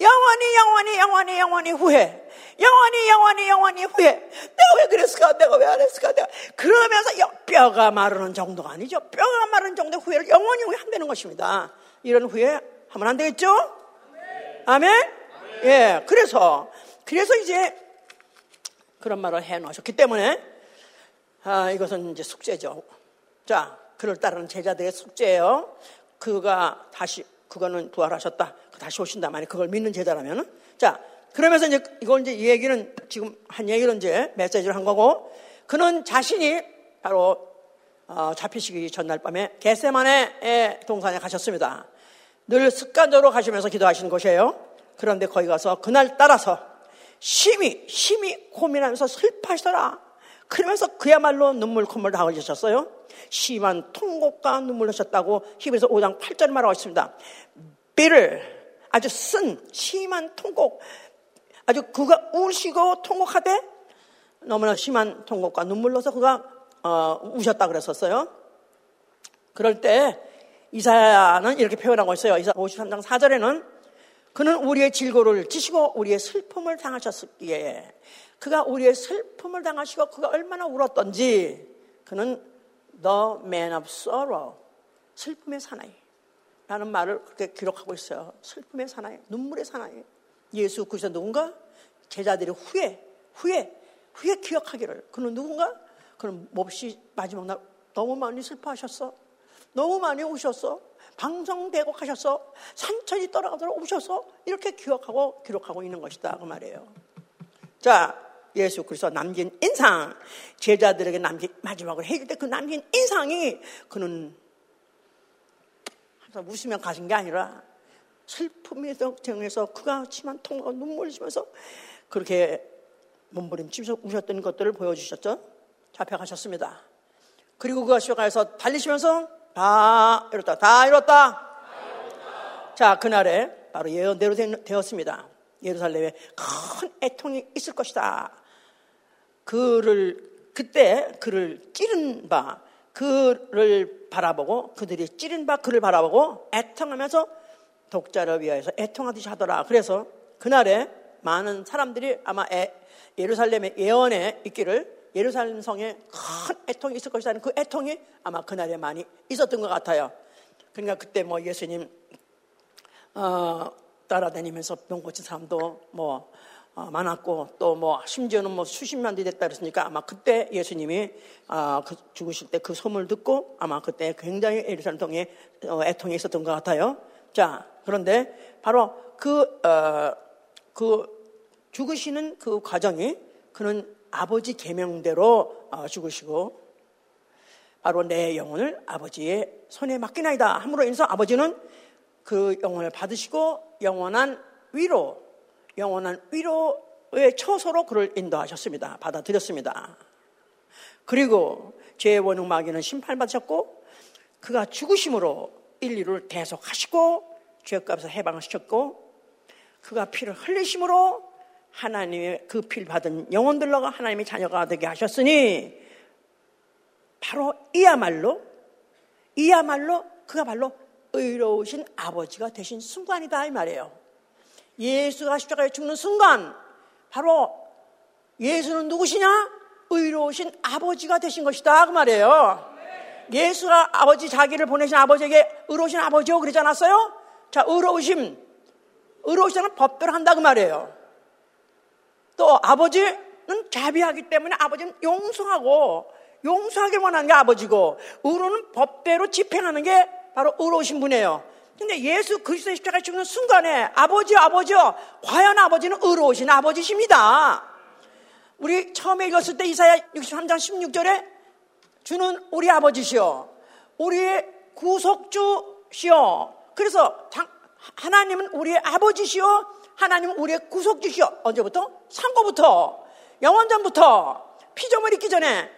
영원히 영원히 영원히 영원히 후회. 영원히 영원히 영원히 후회. 내가 왜 그랬을까? 내가 왜 안 했을까? 내가 그러면서 뼈가 마르는 정도가 아니죠. 뼈가 마르는 정도의 후회를 영원히 후회한다는 것입니다. 이런 후회 하면 안 되겠죠? 아멘? 예. 그래서 그래서 이제 그런 말을 해 놓으셨기 때문에 아, 이것은 이제 숙제죠. 자, 그를 따르는 제자들의 숙제예요. 그가 다시 그거는 부활하셨다. 다시 오신다. 만약 그걸 믿는 제자라면은 자, 그러면서 이제 이걸 이제 이 얘기는 지금 한 얘기를 이제 메시지를 한 거고 그는 자신이 바로 어, 잡히시기 전날 밤에 게세만의 동산에 가셨습니다. 늘 습관적으로 가시면서 기도하시는 곳이에요. 그런데 거기 가서 그날 따라서 심히 심히 고민하면서 슬퍼하시더라. 그러면서 그야말로 눈물 콧물 다 흘리셨어요. 심한 통곡과 눈물 흘셨다고 히브리서 5장 8절에 말하고 있습니다. 비를 아주 쓴 심한 통곡 아주 그가 울시고 통곡하되 너무나 심한 통곡과 눈물 흘러서 그가 어, 우셨다 그랬었어요. 그럴 때 이사야는 이렇게 표현하고 있어요. 이사 53장 4절에는 그는 우리의 질고를 지시고 우리의 슬픔을 당하셨기에 그가 우리의 슬픔을 당하시고 그가 얼마나 울었던지 그는 the man of sorrow 슬픔의 사나이 라는 말을 그렇게 기록하고 있어요. 슬픔의 사나이, 눈물의 사나이. 예수 그리스도 누군가? 제자들이 후에, 후에, 후에 기억하기를. 그는 누군가? 그는 몹시 마지막 날 너무 많이 슬퍼하셨어. 너무 많이 우셨어. 방송대곡 하셨어. 산천이 떨어가도록 우셔서 이렇게 기억하고 기록하고 있는 것이다. 그 말이에요. 자, 예수 그리스도 남긴 인상, 제자들에게 남긴 마지막으로 해줄 때 그 남긴 인상이 그는 웃으며 가신 게 아니라 슬픔에서 정해서 그가 치만 통과 눈물 흘리면서 그렇게 몸부림치면서 우셨던 것들을 보여주셨죠. 잡혀가셨습니다. 그리고 그가 시가에서 달리시면서 다 이뤘다. 다 이뤘다. 자, 그날에 바로 예언대로 되었습니다. 예루살렘에 큰 애통이 있을 것이다. 그를 그때 그를 찌른 바 그를 바라보고 그들이 찌른 바 그를 바라보고 애통하면서 독자를 위하여서 애통하듯이 하더라. 그래서 그날에 많은 사람들이 아마 에, 예루살렘의 예언에 있기를 예루살렘 성에 큰 애통이 있을 것이라는 그 애통이 아마 그날에 많이 있었던 것 같아요. 그러니까 그때 뭐 예수님 어, 따라다니면서 병 고친 사람도 뭐 어, 많았고 또 뭐 심지어는 뭐 수십만 대 됐다 그랬으니까 아마 그때 예수님이 어, 그 죽으실 때 그 소문을 듣고 아마 그때 굉장히 예루살렘 통에 어, 애통이 있었던 것 같아요. 자 그런데 바로 그, 어, 그 죽으시는 그 과정이 그는 아버지 계명대로 어, 죽으시고 바로 내 영혼을 아버지의 손에 맡기나이다 함으로 인해서 아버지는 그 영혼을 받으시고 영원한 위로 영원한 위로의 처소로 그를 인도하셨습니다. 받아들였습니다. 그리고 죄의 원흉 마귀는 심판받으셨고 그가 죽으심으로 인류를 대속하시고 죄값에서 해방시켰고 그가 피를 흘리심으로 하나님의 그 피를 받은 영혼들로가 하나님의 자녀가 되게 하셨으니 바로 이야말로 이야말로 그가 바로 의로우신 아버지가 되신 순간이다 이 말이에요. 예수가 십자가에 죽는 순간 바로 예수는 누구시냐? 의로우신 아버지가 되신 것이다 그 말이에요. 예수가 아버지 자기를 보내신 아버지에게 의로우신 아버지요 그러지 않았어요? 자 의로우심 의로우시다는 법대로 한다 그 말이에요. 또 아버지는 자비하기 때문에 아버지는 용서하고 용서하길 원하는 게 아버지고 의로는 법대로 집행하는 게 바로 의로우신 분이에요. 근데 예수 그리스도의 십자가에 죽는 순간에 아버지 아버지요 과연 아버지는 의로우신 아버지십니다. 우리 처음에 읽었을 때 이사야 63장 16절에 주는 우리 아버지시요 우리의 구속주시요 그래서 하나님은 우리의 아버지시요 하나님은 우리의 구속주시요 언제부터? 상고부터. 영원전부터. 피조물 있기 전에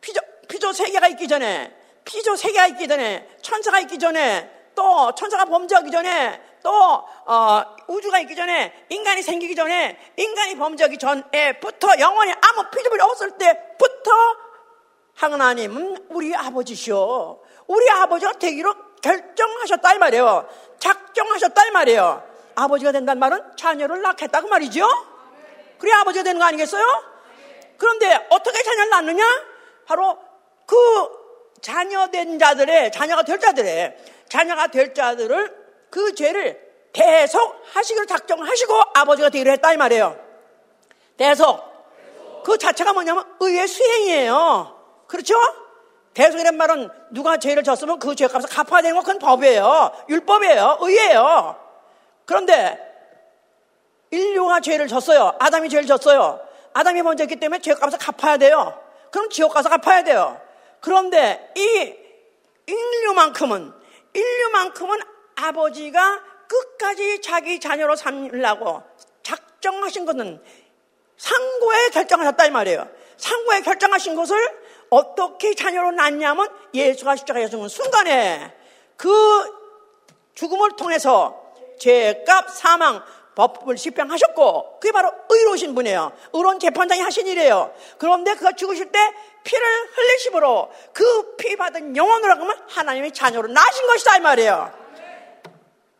피조, 피조 세계가 있기 전에 피조 세계가 있기 전에 천사가 있기 전에 또 천사가 범죄하기 전에 또 어, 우주가 있기 전에 인간이 생기기 전에 인간이 범죄하기 전에부터 영원히 아무 피조물이 없을 때부터 하나님은 우리 아버지시오. 우리 아버지가 되기로 결정하셨다 이 말이에요. 작정하셨다 이 말이에요. 아버지가 된다는 말은 자녀를 낳겠다고 말이죠. 그래 아버지가 되는 거 아니겠어요? 그런데 어떻게 자녀를 낳느냐? 바로 그 자녀된 자들의 자녀가 될 자들의 자녀가 될 자들을 그 죄를 대속하시기로 작정하시고 아버지가 되기로 했다 이 말이에요. 대속. 그 자체가 뭐냐면 의의 수행이에요. 그렇죠? 대속이란 말은 누가 죄를 졌으면 그 죄값을 갚아야 되는 건 그건 법이에요. 율법이에요. 의예요. 그런데 인류가 죄를 졌어요. 아담이 죄를 졌어요. 아담이 먼저 했기 때문에 죄값을 갚아야 돼요. 그럼 지옥 가서 갚아야 돼요. 그런데 이 인류만큼은 인류만큼은 아버지가 끝까지 자기 자녀로 삼으려고 작정하신 것은 상고에 결정하셨다 이 말이에요. 상고에 결정하신 것을 어떻게 자녀로 낳냐면 예수가 십자가에 죽은 순간에 그 죽음을 통해서 죄값 사망 법을 집행하셨고 그게 바로 의로우신 분이에요. 의로운 재판장이 하신 일이에요. 그런데 그가 죽으실 때 피를 흘리심으로 그 피 받은 영혼으로 하면 하나님의 자녀로 나신 것이다 이 말이에요.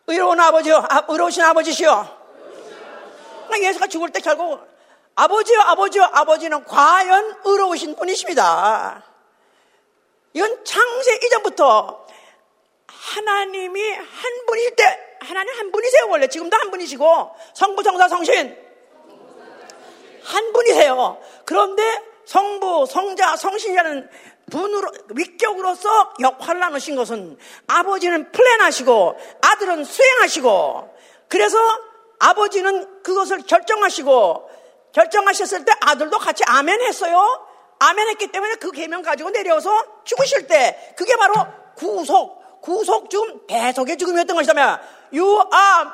의로운 아버지요, 아, 의로우신 아버지시요. 그러니까 예수가 죽을 때 결국 아버지요, 아버지요, 아버지는 과연 의로우신 분이십니다. 이건 창세 이전부터 하나님이 한 분일 때 하나님 한 분이세요 원래 지금도 한 분이시고 성부 성사 성신 한 분이세요. 그런데 성부 성자 성신이라는 분으로 위격으로서 역할을 나누신 것은 아버지는 플랜하시고 아들은 수행하시고 그래서 아버지는 그것을 결정하시고 결정하셨을 때 아들도 같이 아멘 했어요. 아멘 했기 때문에 그 계명 가지고 내려서 죽으실 때 그게 바로 구속, 구속 죽음, 대속의 죽음이었던 것이다면 You are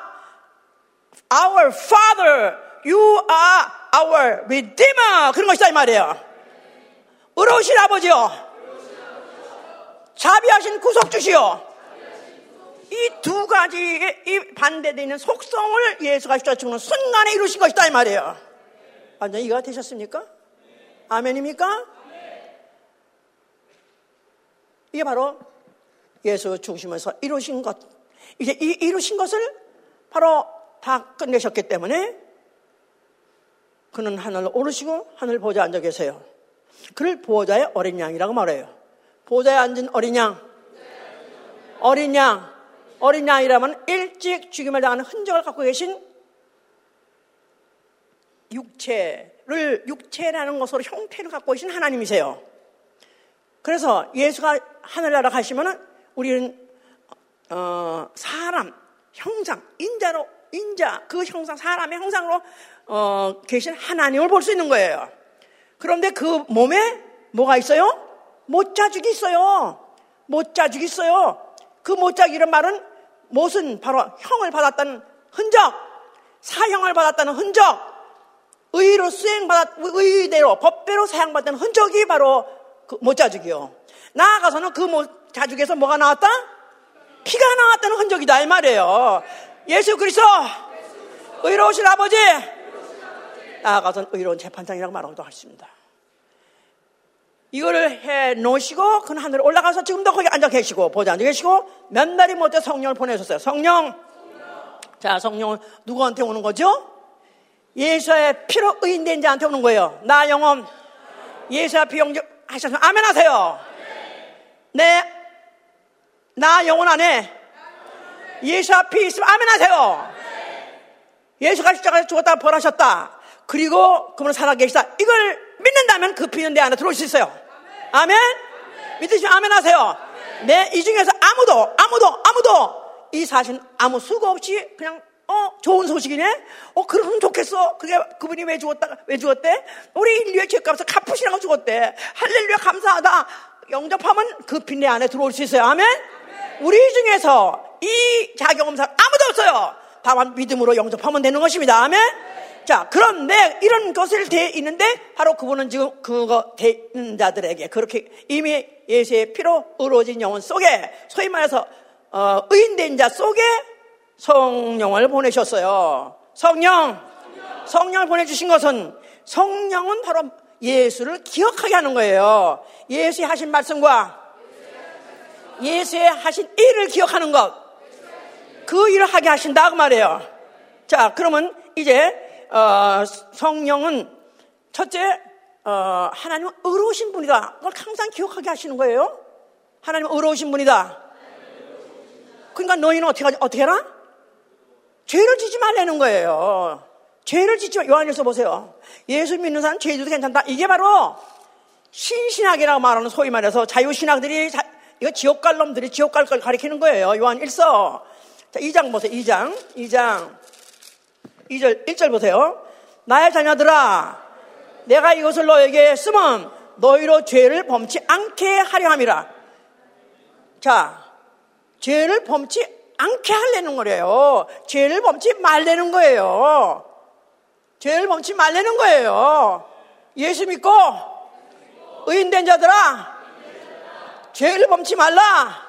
our Father. You are our Redeemer. 그런 것이다 이 말이에요. 의로우신 아버지요. 자비하신 구속주시오. 이두 가지의 이 반대되는 속성을 예수가 십자 죽는 순간에 이루신 것이다 이 말이에요. 완전 이해가 되셨습니까? 아멘입니까? 이게 바로 예수 죽으시면서 이루신 것. 이제 이 이루신 것을 바로 다 끝내셨기 때문에 그는 하늘을 오르시고 하늘 보좌에 앉아 계세요. 그를 보좌의 어린 양이라고 말해요. 보좌에 앉은 어린 양. 어린 양. 어린 양이라면 일찍 죽임을 당하는 흔적을 갖고 계신 육체를, 육체라는 것으로 형태를 갖고 계신 하나님이세요. 그래서 예수가 하늘나라 가시면은 우리는 어, 사람, 형상, 인자로, 인자, 그 형상, 사람의 형상으로 어, 계신 하나님을 볼 수 있는 거예요. 그런데 그 몸에 뭐가 있어요? 못자죽이 있어요. 못자죽이 있어요. 그 못자죽이란 말은 못은 바로 형을 받았다는 흔적, 사형을 받았다는 흔적, 의로 수행받았, 의대로, 법대로 사형받았다는 흔적이 바로 그 못자죽이요. 나아가서는 그 못자죽에서 뭐가 나왔다? 피가 나왔다는 흔적이다 이 말이에요. 예수 그리스도 의로우신 아버지 나아가서는 의로운 재판장이라고 말하기도 하십니다. 이거를 해 놓으시고 그는 하늘에 올라가서 지금도 거기 앉아 계시고 보자 앉아 계시고 몇 날이 못해 성령을 보내셨어요. 성령. 자, 성령은 누구한테 오는 거죠? 예수의 피로 의인된 자한테 오는 거예요. 나 영혼 예수의 피 용접하셔서 아멘 하세요. 네. 나 영혼 안에 예수 앞에 있으면 아멘 하세요. 예수가 십자가에 죽었다 벌하셨다. 그리고 그분은 살아계시다. 이걸 믿는다면 그 피는 내 안에 들어올 수 있어요. 아멘? 믿으시면 아멘 하세요. 네, 이 중에서 아무도, 아무도, 아무도 이 사실 아무 수고 없이 그냥 어, 좋은 소식이네? 어, 그러면 좋겠어. 그게, 그분이 왜 죽었다, 왜 죽었대? 우리 인류의 죄값을 갚으시라고 죽었대. 할렐루야, 감사하다. 영접하면 그피내 안에 들어올 수 있어요. 아멘? 우리 중에서 이 자격검사 아무도 없어요. 다만 믿음으로 영접하면 되는 것입니다. 아멘? 자, 그런데 이런 것을 돼 있는데 바로 그분은 지금 그거 돼 있는 자들에게 그렇게 이미 예수의 피로 의로워진 영혼 속에 소위 말해서 어, 의인된 자 속에 성령을 보내셨어요. 성령, 성령을 보내주신 것은 성령은 바로 예수를 기억하게 하는 거예요. 예수의 하신 말씀과 예수의 하신 일을 기억하는 것. 그 일을 하게 하신다 그 말이에요. 자, 그러면 이제 어, 성령은 첫째 어, 하나님은 의로우신 분이다. 그걸 항상 기억하게 하시는 거예요. 하나님은 의로우신 분이다. 그러니까 너희는 어떻게 하지? 어떻게 해라? 죄를 짓지 말라는 거예요. 죄를 마. 요한일서 보세요. 예수 믿는 사람 죄 짓도 괜찮다. 이게 바로 신신학이라고 말하는 소위 말해서 자유신학들이 자, 이거 지옥 갈 놈들이 지옥 갈 걸 가리키는 거예요. 요한 1서. 자, 2장 보세요. 2장. 2장. 2절, 1절 보세요. 나의 자녀들아, 내가 이것을 너에게 쓰면 너희로 죄를 범치 않게 하려 함이라. 자, 죄를 범치 않게 하려는 거래요. 죄를 범치 말라는 거예요. 죄를 범치 말라는 거예요. 예수 믿고 의인된 자들아, 죄를 범치 말라.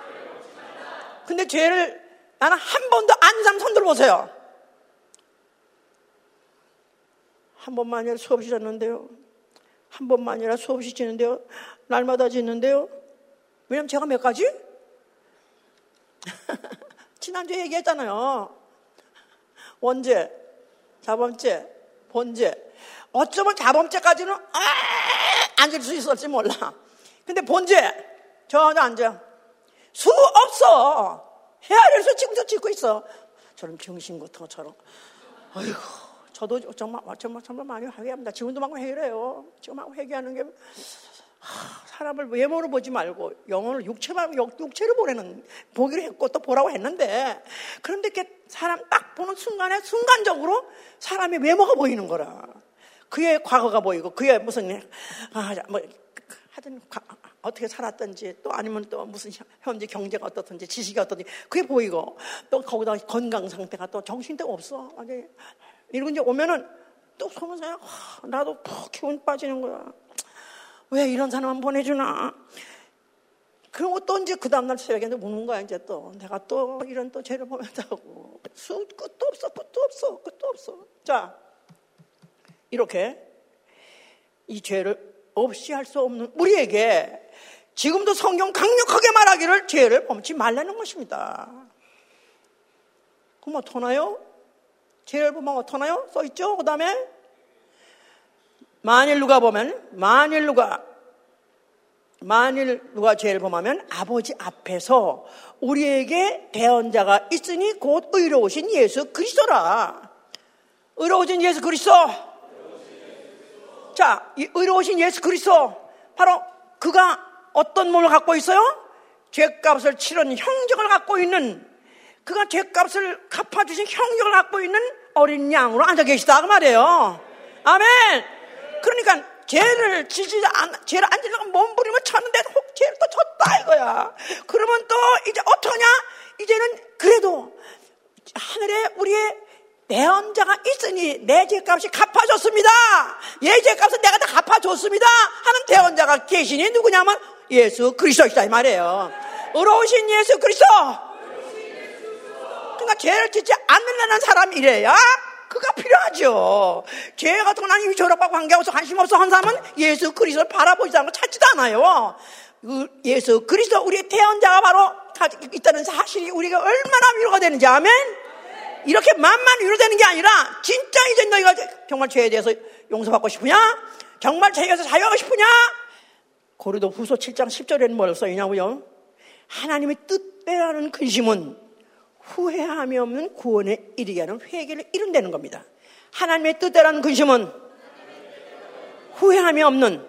근데 죄를 나는 한 번도 안 사람 손들 보세요. 한 번만이라 수없이 잤는데요. 한 번만이라 수없이 지는데요. 날마다 짓는데요. 왜냐면 제가 몇 가지? 지난주에 얘기했잖아요. 원죄, 자범죄, 본죄. 어쩌면 자범죄까지는 아, 앉을 수 있을지 몰라. 근데 본죄 전혀 앉아. 수 없어. 헤아려서 지금도 찍고 있어. 저런 병신 같은 것처럼. 아이고, 저도 정말, 정말, 정말 많이 회개합니다. 지금도 막 회개해요. 지금 막 회개하는 게, 하, 사람을 외모로 보지 말고 영혼을 육체만, 육체로 보내는, 보기로 했고 또 보라고 했는데, 그런데 이렇게 사람 딱 보는 순간에 순간적으로 사람의 외모가 보이는 거라. 그의 과거가 보이고, 그의 무슨, 아, 뭐, 하여튼, 어떻게 살았던지 또 아니면 또 무슨 현재 경제가 어떻든지 지식이 어떻든지 그게 보이고 또 거기다 건강 상태가 또 정신도 없어. 아니 이러고 이제 오면은 또 속은 생각 나도 푹 기운 빠지는 거야. 왜 이런 사람만 보내주나? 그러고 또 이제 그 다음날 새벽에 우는 거야, 이제 또. 내가 또 이런 또 죄를 보면다고. 수, 끝도 없어, 끝도 없어, 끝도 없어. 자, 이렇게 이 죄를 없이 할 수 없는 우리에게 지금도 성경 강력하게 말하기를 죄를 범치 말라는 것입니다. 그럼 어떡하나요? 죄를 보면 어떡하나요? 써있죠? 그 다음에 만일 누가 보면 만일 누가 만일 누가 죄를 범하면 아버지 앞에서 우리에게 대언자가 있으니 곧 의로우신 예수 그리스도라. 의로우신 예수 그리스도. 자, 이 의로우신 예수 그리스도 바로 그가 어떤 몸을 갖고 있어요? 죄값을 치른 형적을 갖고 있는 그가 죄값을 갚아주신 형적을 갖고 있는 어린 양으로 앉아 계시다 그 말이에요. 아멘. 그러니까 죄를 지지 안, 죄를 안 지려고 몸부림을 쳤는데 혹 죄를 또 쳤다 이거야. 그러면 또 이제 어떠냐? 이제는 그래도 하늘에 우리의 내언자가 있으니 내 죄값이 갚아줬습니다. 얘 죄값은 내가 다 갚아줬습니다. 하는 대언자가 계시니 누구냐면 예수 그리스도이다 이 말이에요. 의로우신 예수 그리스도. 그러니까 죄를 짓지 않으려는 사람이래야 그가 필요하죠. 죄 같은 건 아니 졸업하고 관계없어 관심 없어 한 사람은 예수 그리스도를 바라보지 않고 찾지도 않아요. 그 예수 그리스도 우리의 태연자가 바로 있다는 사실이 우리가 얼마나 위로가 되는지 아멘. 이렇게 만만 위로되는 게 아니라 진짜 이제 너희가 정말 죄에 대해서 용서받고 싶으냐? 정말 죄에서 자유하고 싶으냐? 고리도 후소 7장 10절에는 뭘 써있냐고요? 하나님의 뜻대로하는 근심은 후회함이 없는 구원에 이르게 하는 회개를 이룬다는 겁니다. 하나님의 뜻대로하는 근심은 후회함이 없는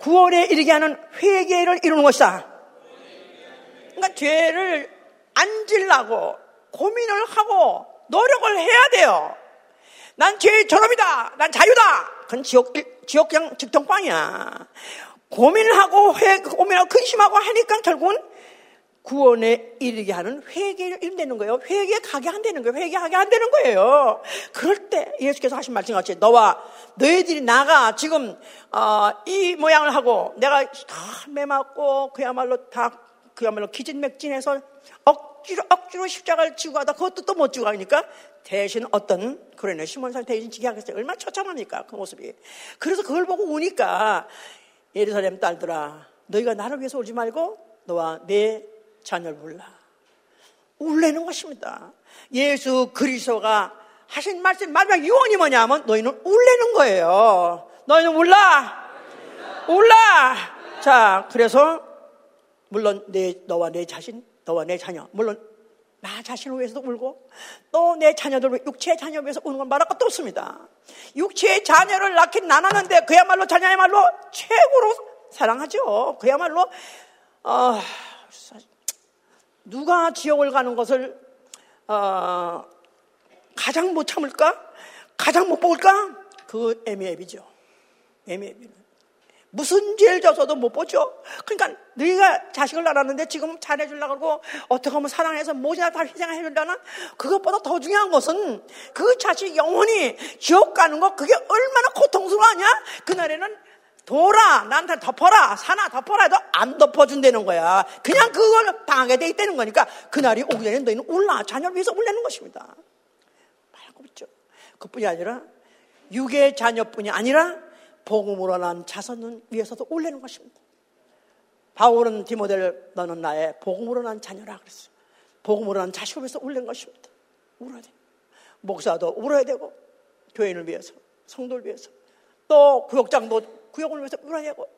구원에 이르게 하는 회개를 이루는 것이다. 그러니까 죄를 안 질라고 고민을 하고 노력을 해야 돼요. 난 죄의 졸업이다. 난 자유다. 그건 지옥, 지옥장 직통광이야. 고민을 하고 회, 고민하고 근심하고 하니까 결국은 구원에 이르게 하는 회개를 이룬다는 거예요. 회개 가게 한다는 거예요. 회개하게 한다는 거예요. 그럴 때 예수께서 하신 말씀 같이 너와 너희들이 나가 지금 어, 이 모양을 하고 내가 다 매맞고 그야말로 다 그야말로 기진맥진해서 억지로 억지로 십자가를 지고 가다 그것도 또 못 지고 가니까 대신 어떤 그러네 시몬산 대신 지게 하겠어요. 얼마나 처참합니까 그 모습이. 그래서 그걸 보고 우니까 예루살렘 딸들아, 너희가 나를 위해서 울지 말고 너와 내 자녀를 울라. 울래는 것입니다. 예수 그리스도가 하신 말씀 마지막 유언이 뭐냐면 너희는 울래는 거예요. 너희는 울라. 울라. 자, 그래서 물론 내 너와 내 자신, 너와 내 자녀, 물론 나 자신을 위해서도 울고 또 내 자녀들 육체의 자녀 를 위해서 우는 건 말할 것도 없습니다. 육체의 자녀를 낳긴 나눴는데 그야말로 자녀야말로 최고로 사랑하죠. 그야말로 어, 누가 지옥을 가는 것을 어, 가장 못 참을까? 가장 못 볼까? 그 애미애비죠. 애미애비는. 무슨 죄를 져서도 못 보죠. 그러니까 너희가 자식을 낳았는데 지금 잘해주려고 그러고 어떻게 하면 사랑해서 모자 다 희생해 주려나? 그것보다 더 중요한 것은 그 자식 영혼이 지옥 가는 거 그게 얼마나 고통스러워하냐? 그날에는 돌아 나한테 덮어라 사나 덮어라 해도 안 덮어준다는 거야. 그냥 그걸 당하게 돼 있다는 거니까 그날이 오기 전에 너희는 울라 자녀를 위해서 울라는 것입니다. 말고 있죠. 그뿐이 아니라 육의 자녀뿐이 아니라 복음으로 난 자손은 위해서도 올리는 것입니다. 바울은 디모델 너는 나의 복음으로 난 자녀라 그랬어. 복음으로 난 자식을 위해서 올리는 것입니다. 울어야 돼. 목사도 울어야 되고 교인을 위해서 성도를 위해서 또 구역장도 구역을 위해서 울어야 되고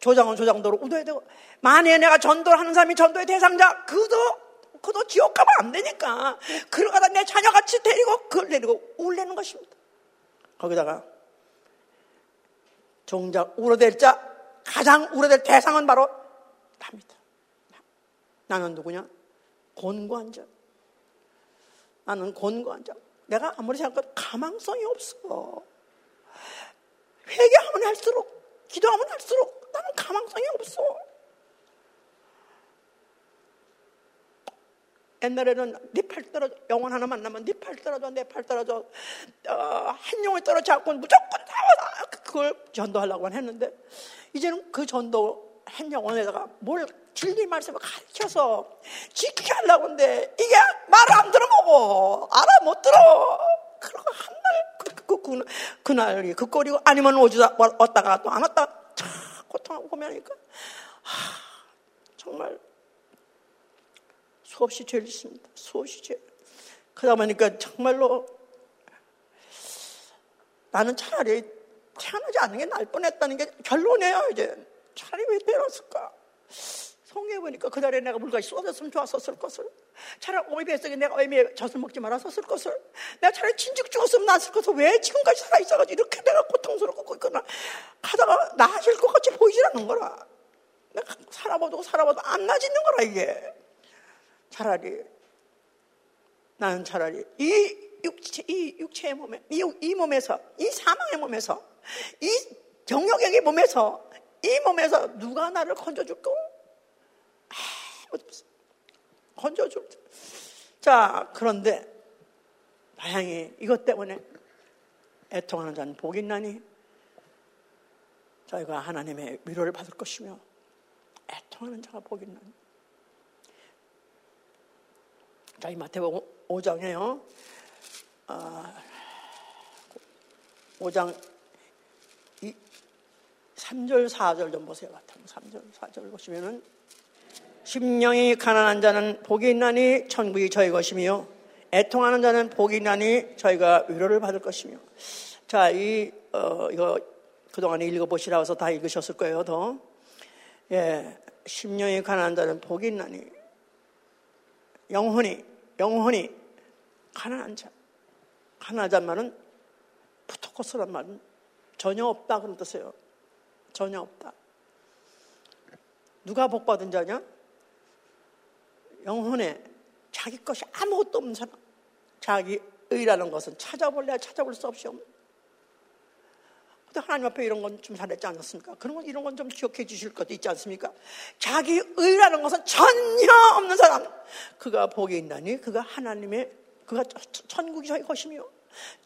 조장은 조장도로 울어야 되고 만약에 내가 전도를 하는 사람이 전도의 대상자 그도 그도 지옥 가면 안 되니까 그러다가 내 자녀같이 데리고 그걸 데리고 울리는 것입니다. 거기다가 정작 울어댈 자, 가장 울어댈 대상은 바로 나입니다. 나는 누구냐? 곤고한 자. 나는 곤고한 자. 내가 아무리 생각해도 가망성이 없어. 회개하면 할수록, 기도하면 할수록 나는 가망성이 없어. 옛날에는 네팔 떨어져 영혼 하나 만나면 네팔 떨어져 내 팔 떨어져 어, 한 영혼이 떨어지 않고 무조건 나와 그걸 전도하려고 했는데 이제는 그 전도 한 영혼에다가 뭘 진리 말씀을 가르쳐서 지키게 하려고 하는데 이게 말을 안 들어보고 알아 못 들어 그러고 한날 그, 그, 그, 그날이 그 꼴이고 아니면 오주다 왔다가 또 안 왔다가 참 고통하고 고민하니까 하, 정말 수없이 죄를 짓습니다. 수없이 죄. 그러다 보니까 정말로 나는 차라리 태어나지 않는 게 나을 뻔했다는 게 결론이에요, 이제. 차라리 왜 태어났을까? 성경에 보니까 그 자리에 내가 물같이 쏟았으면 좋았었을 것을. 차라리 뱃속에 내가 어미에 젖을 먹지 말았었을 것을. 내가 차라리 진즉 죽었으면 낫을 것을. 왜 지금까지 살아있어가지고 이렇게 내가 고통스럽고 있거나 하다가 나아질 것 같이 보이질 않는 거라. 내가 살아봐도 살아봐도 안 나아지는 거라, 이게. 차라리 나는 차라리 이 육체, 이 육체의 몸에, 이, 이 몸에서, 이 사망의 몸에서, 이 정욕의 몸에서, 이 몸에서 누가 나를 건져줄까? 아무도. 건져줄. 자, 그런데, 다행히 이것 때문에 애통하는 자는 복이 있나니 저희가 하나님의 위로를 받을 것이며 애통하는 자가 복이 있나니 자, 이 마태복음 5장에요. 아, 5장 2, 3절, 4절 좀 보세요. 마태복음 3절, 4절 보시면은 심령이 가난한 자는 복이 있나니 천국이 저희 것이며 애통하는 자는 복이 있나니 저희가 위로를 받을 것이며 자, 이, 어, 이거 그동안에 읽어보시라고 해서 다 읽으셨을 거예요, 더. 예, 심령이 가난한 자는 복이 있나니 영혼이, 영혼이 가난한 자. 가난한 자 말은 부토코스란 말은 전혀 없다 그런 뜻이에요. 전혀 없다. 누가 복 받은 자냐? 영혼에 자기 것이 아무것도 없는 사람. 자기 의라는 것은 찾아볼래야 찾아볼 수 없이 없는. 근데 하나님 앞에 이런 건 좀 잘했지 않았습니까? 그런 건 이런 건 좀 기억해 주실 것도 있지 않습니까? 자기 의라는 것은 전혀 없는 사람. 그가 복이 있나니 그가 하나님의 그가 천국이 저희 것이며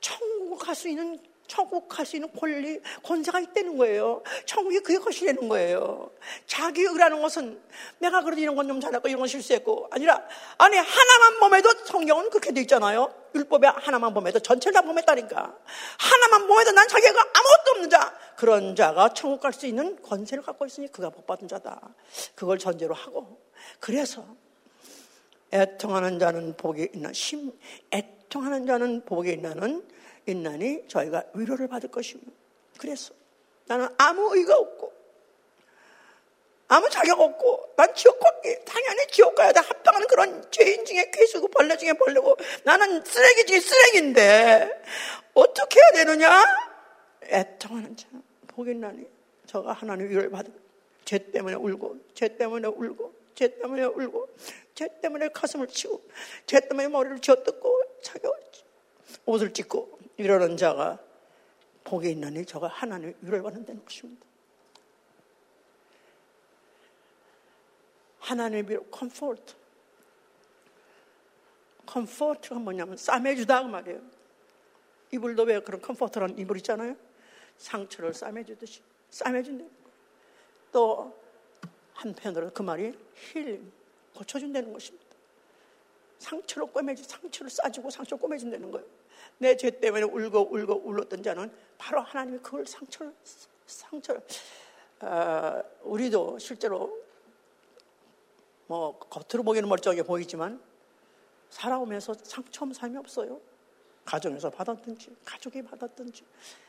천국 갈 수 있는 천국 갈 수 있는 권리, 권세가 있다는 거예요. 천국이 그의 것이라는 거예요. 자기 의라는 것은 내가 그래도 이런 건 좀 잘했고 이런 건 실수했고 아니라 아니 하나만 보면도 성경은 그렇게 돼 있잖아요. 율법에 하나만 보면도 전체를 다 범했다니까. 하나만 보면도 난 자기가 아무것도 없는 자. 그런 자가 천국 갈 수 있는 권세를 갖고 있으니 그가 복받은 자다. 그걸 전제로 하고 그래서 애통하는 자는 복이 있나 심 애통하는 자는 복이 있나는 있나니 저희가 위로를 받을 것입니다. 그래서 나는 아무 의가 없고 아무 자격 없고 난 지옥 가기 당연히 지옥 가야 돼 합당하는 그런 죄인 중에 괴수고 벌레 중에 벌레고 나는 쓰레기 중에 쓰레기인데 어떻게 해야 되느냐? 애통하는 자 복이 나니 저가 하나님 위로를 받은 죄 때문에 울고 죄 때문에 울고 죄 때문에 울고 죄 때문에 가슴을 치고 죄 때문에 머리를 쥐어뜯고 자기 옷을 찢고 이러는 자가 복이 있나니 저가 하나님 위로를 받는다는 것입니다. 하나님의 위로 comfort comfort가 뭐냐면 싸매주다 그 말이에요. 이불도 왜 그런 comfort라는 이불 있잖아요. 상처를 싸매주듯이 싸매준다. 또 한편으로 그 말이 heal 고쳐준다는 것입니다. 상처를 꿰매주, 상처를 싸주고 상처를 꿰매준다는 거예요. 내 죄 때문에 울고 울고 울었던 자는 바로 하나님이 그걸 상처를 상처를 어, 우리도 실제로 뭐 겉으로 보기에는 멀쩡하게 보이지만 살아오면서 상처 없는 삶이 없어요. 가정에서 받았든지, 가족이 받았든지,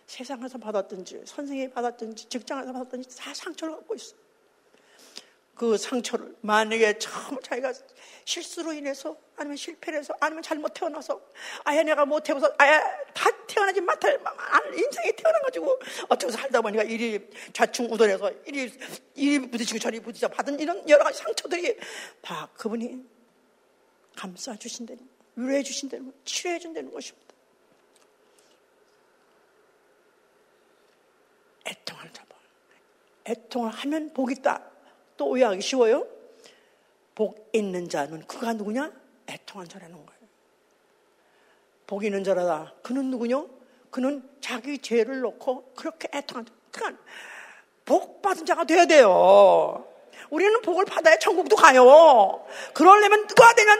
세상에서 받았든지, 선생이 받았든지, 직장에서 받았든지 다 상처를 갖고 있어요. 그 상처를 만약에 처음 자기가 실수로 인해서 아니면 실패를 해서 아니면 잘못 태어나서 아예 내가 못해서 아예 다 태어나지 못할 인생에 태어나가지고 어떻게 살다 보니까 이리 좌충우돌해서 이리 이리 부딪히고 저리 부딪혀 받은 이런 여러 가지 상처들이 다 그분이 감싸 주신다는 위로해 주신다는 것, 치료해 준다는 것입니다. 애통을 잡아. 애통을 하면 복 있다. 또 오해하기 쉬워요. 복 있는 자는 그가 누구냐? 애통한 자라는 거예요. 복 있는 자라다. 그는 누구냐? 그는 자기 죄를 놓고 그렇게 애통한 자. 그러니까 복 받은 자가 돼야 돼요. 우리는 복을 받아야 천국도 가요. 그러려면 누가 되면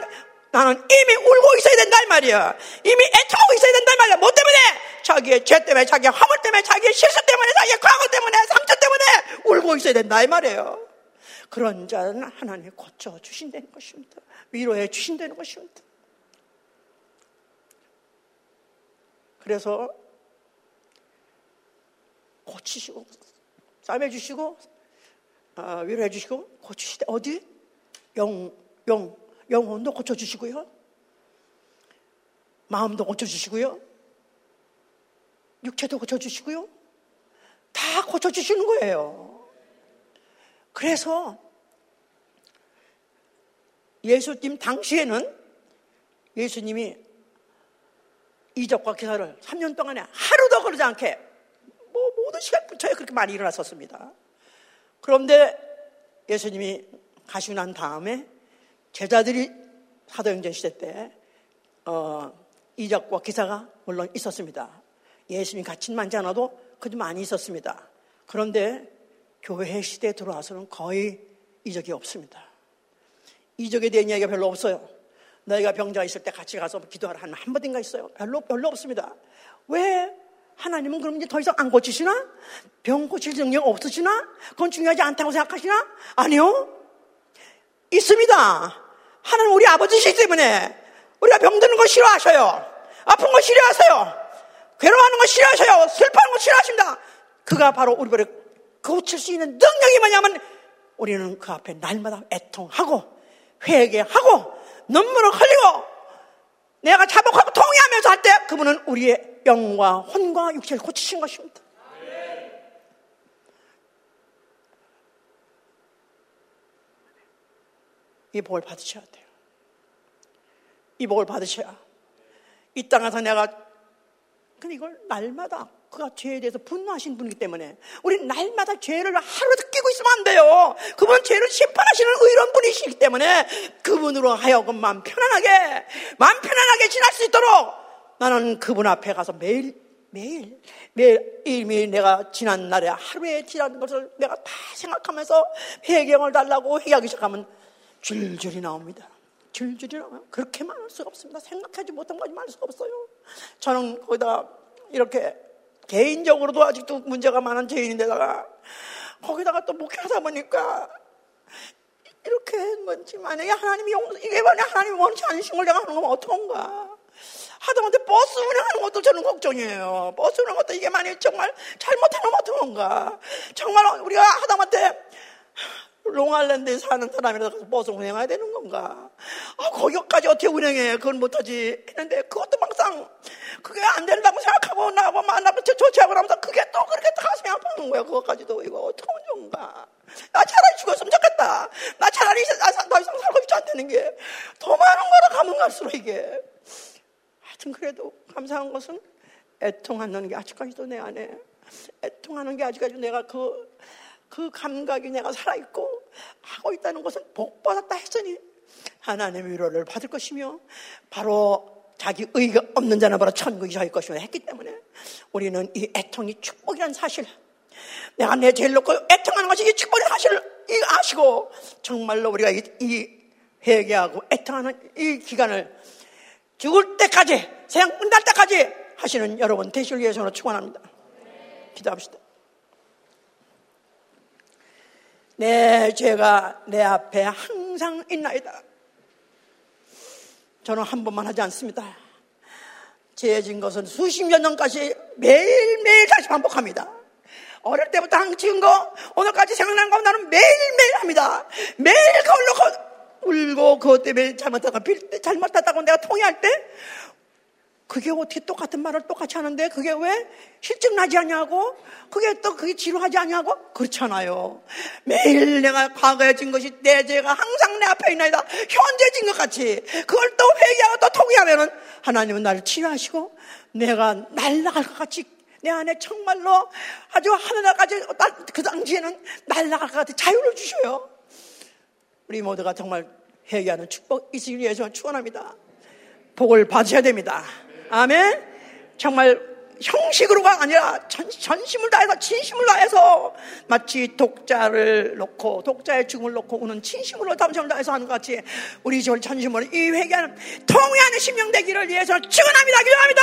나는 이미 울고 있어야 된다 이 말이야. 이미 애통하고 있어야 된다 이 말이야. 뭐 때문에? 자기의 죄 때문에, 자기의 화물 때문에, 자기의 실수 때문에, 자기의 과거 때문에, 상처 때문에 울고 있어야 된다 이 말이에요. 그런 자는 하나님이 고쳐 주신다는 것입니다. 위로해 주신다는 것입니다. 그래서 고치시고 싸매 주시고 어, 위로해 주시고 고치시되 어디 영, 영, 영혼도 고쳐 주시고요. 마음도 고쳐 주시고요. 육체도 고쳐 주시고요. 다 고쳐 주시는 거예요. 그래서 예수님 당시에는 예수님이 이적과 기사를 3년 동안에 하루도 그러지 않게 뭐 모든 시간 근처에 그렇게 많이 일어났었습니다. 그런데 예수님이 가시고 난 다음에 제자들이 사도행전 시대 때 어, 이적과 기사가 물론 있었습니다. 예수님이 갇힌 많지 않아도 그도 많이 있었습니다. 그런데 교회 시대에 들어와서는 거의 이적이 없습니다. 이적에 대한 이야기가 별로 없어요. 너희가 병자가 있을 때 같이 가서 기도하라 하는 한 번인가 있어요. 별로, 별로 없습니다. 왜 하나님은 그럼 이제 더 이상 안 고치시나? 병 고칠 능력 없으시나? 그건 중요하지 않다고 생각하시나? 아니요. 있습니다. 하나님 우리 아버지시기 때문에 우리가 병드는 거 싫어하셔요. 아픈 거 싫어하세요. 괴로워하는 거 싫어하셔요. 슬퍼하는 거 싫어하십니다. 그가 바로 우리를 고칠 수 있는 능력이 뭐냐면 우리는 그 앞에 날마다 애통하고 회개하고 눈물을 흘리고 내가 자복하고 통회하면서 할 때 그분은 우리의 영과 혼과 육체를 고치신 것입니다. 이 복을 받으셔야 돼요. 이 복을 받으셔야. 이 땅에서 내가, 근데 이걸 날마다 그가 죄에 대해서 분노하신 분이기 때문에 우리 날마다 죄를 하루도 끼고 있으면 안 돼요. 그분은 죄를 심판하시는 의로운 분이시기 때문에 그분으로 하여금 마음 편안하게 마음 편안하게 지날 수 있도록 나는 그분 앞에 가서 매일 매일 매일 이미 내가 지난 날에 하루에 지난 것을 내가 다 생각하면서 회경을 달라고 회개하기 시작하면 줄줄이 나옵니다. 줄줄이 나와요. 그렇게 많을 수가 없습니다. 생각하지 못한 것이 많을 수가 없어요. 저는 거기다 이렇게 개인적으로도 아직도 문제가 많은 죄인인데다가 거기다가 또 목회하다 보니까 이렇게 뭔지 만약에 하나님이 용, 이게 만약 하나님이 원치 않으신 걸 내가 하는 거면 어떡한가. 하다못해 버스 운행하는 것도 저는 걱정이에요. 버스 운행 것도 이게 만약에 정말 잘못하면 어떡한가. 정말 우리가 하다못해 롱알랜드에 사는 사람이라서 버스 운행해야 되는 건가? 아, 거기까지 어떻게 운행해? 그건 못하지. 했는데 그것도 막상 그게 안 된다고 생각하고 나하고 만나면 않고 나면서 그게 또 그렇게 아파. 토하는 거야 그것까지도 이거 어떻게 하면 좋은가 나 차라리 죽었으면 좋겠다 나 차라리 더 이상 살고 싶지 않다는 게 더 많은 거로 가면 갈수록 이게 하여튼 그래도 감사한 것은 애통하는 게 아직까지도 내 안에 애통하는 게 아직까지 내가 그, 그 감각이 내가 살아있고 하고 있다는 것은 복받았다 했으니 하나님의 위로를 받을 것이며 바로 자기 의가 없는 자는 바로 천국이 저일 것이며 했기 때문에 우리는 이 애통이 축복이라는 사실 내가 내 죄를 놓고 애통하는 것이 이 축복의 사실을 아시고 정말로 우리가 이, 이 회개하고 애통하는 이 기간을 죽을 때까지 세상 끝날 때까지 하시는 여러분 되시를 위해서 축원합니다. 기도합시다. 내 죄가 내 앞에 항상 있나이다. 저는 한 번만 하지 않습니다. 죄진 것은 수십 년 전까지 매일매일 다시 반복합니다. 어릴 때부터 한 지은 거, 오늘까지 생각난 거 나는 매일매일 합니다. 매일 놓고 울고 그것 때문에 때, 잘못하다고 내가 통회할 때 그게 어떻게 똑같은 말을 똑같이 하는데 그게 왜 실증 나지 않냐고? 그게 또 그게 지루하지 않냐고? 그렇잖아요. 매일 내가 과거에 진 것이 내 죄가 항상 내 앞에 있나이다. 현재 진 것 같이 그걸 또 회개하고 또 통회하면은 하나님은 나를 치유하시고 내가 날라갈 것 같이 내 안에 정말로 아주 하늘나까지 그 당시에는 날라갈 것 같이 자유를 주셔요. 우리 모두가 정말 회개하는 축복 있으기 위해서 축원합니다. 복을 받으셔야 됩니다. 아멘. 정말 형식으로가 아니라 전, 전심을 다해서 진심을 다해서 마치 독자를 놓고 독자의 죽음을 놓고 우는 진심으로 담심을 다해서 하는 것 같이 우리 저 전심으로 이 회개하는 통회하는 심령 되기를 위해서 축원합니다. 기도합니다.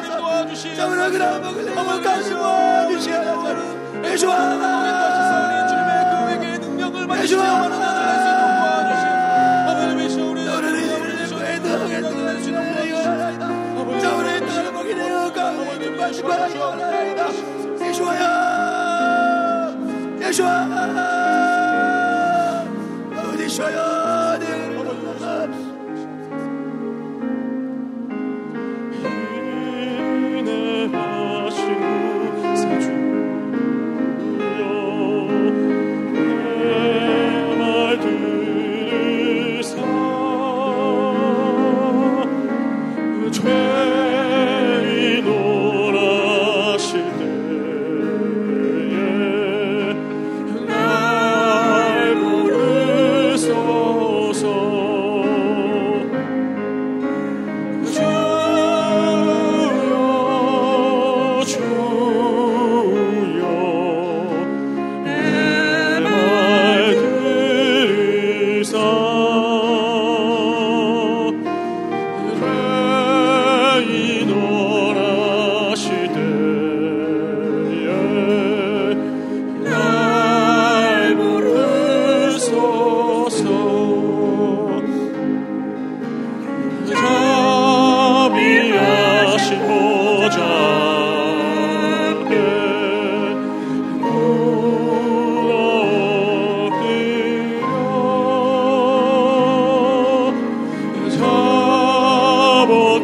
옵소서 도와주시옵소서. 아버님이셔 도와주시옵소서 예수와 주님의 그 외계의 능력을 받으시며 도와주시옵소서. 아버님이셔 우리 예수와야 예수와 어디 있어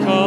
come.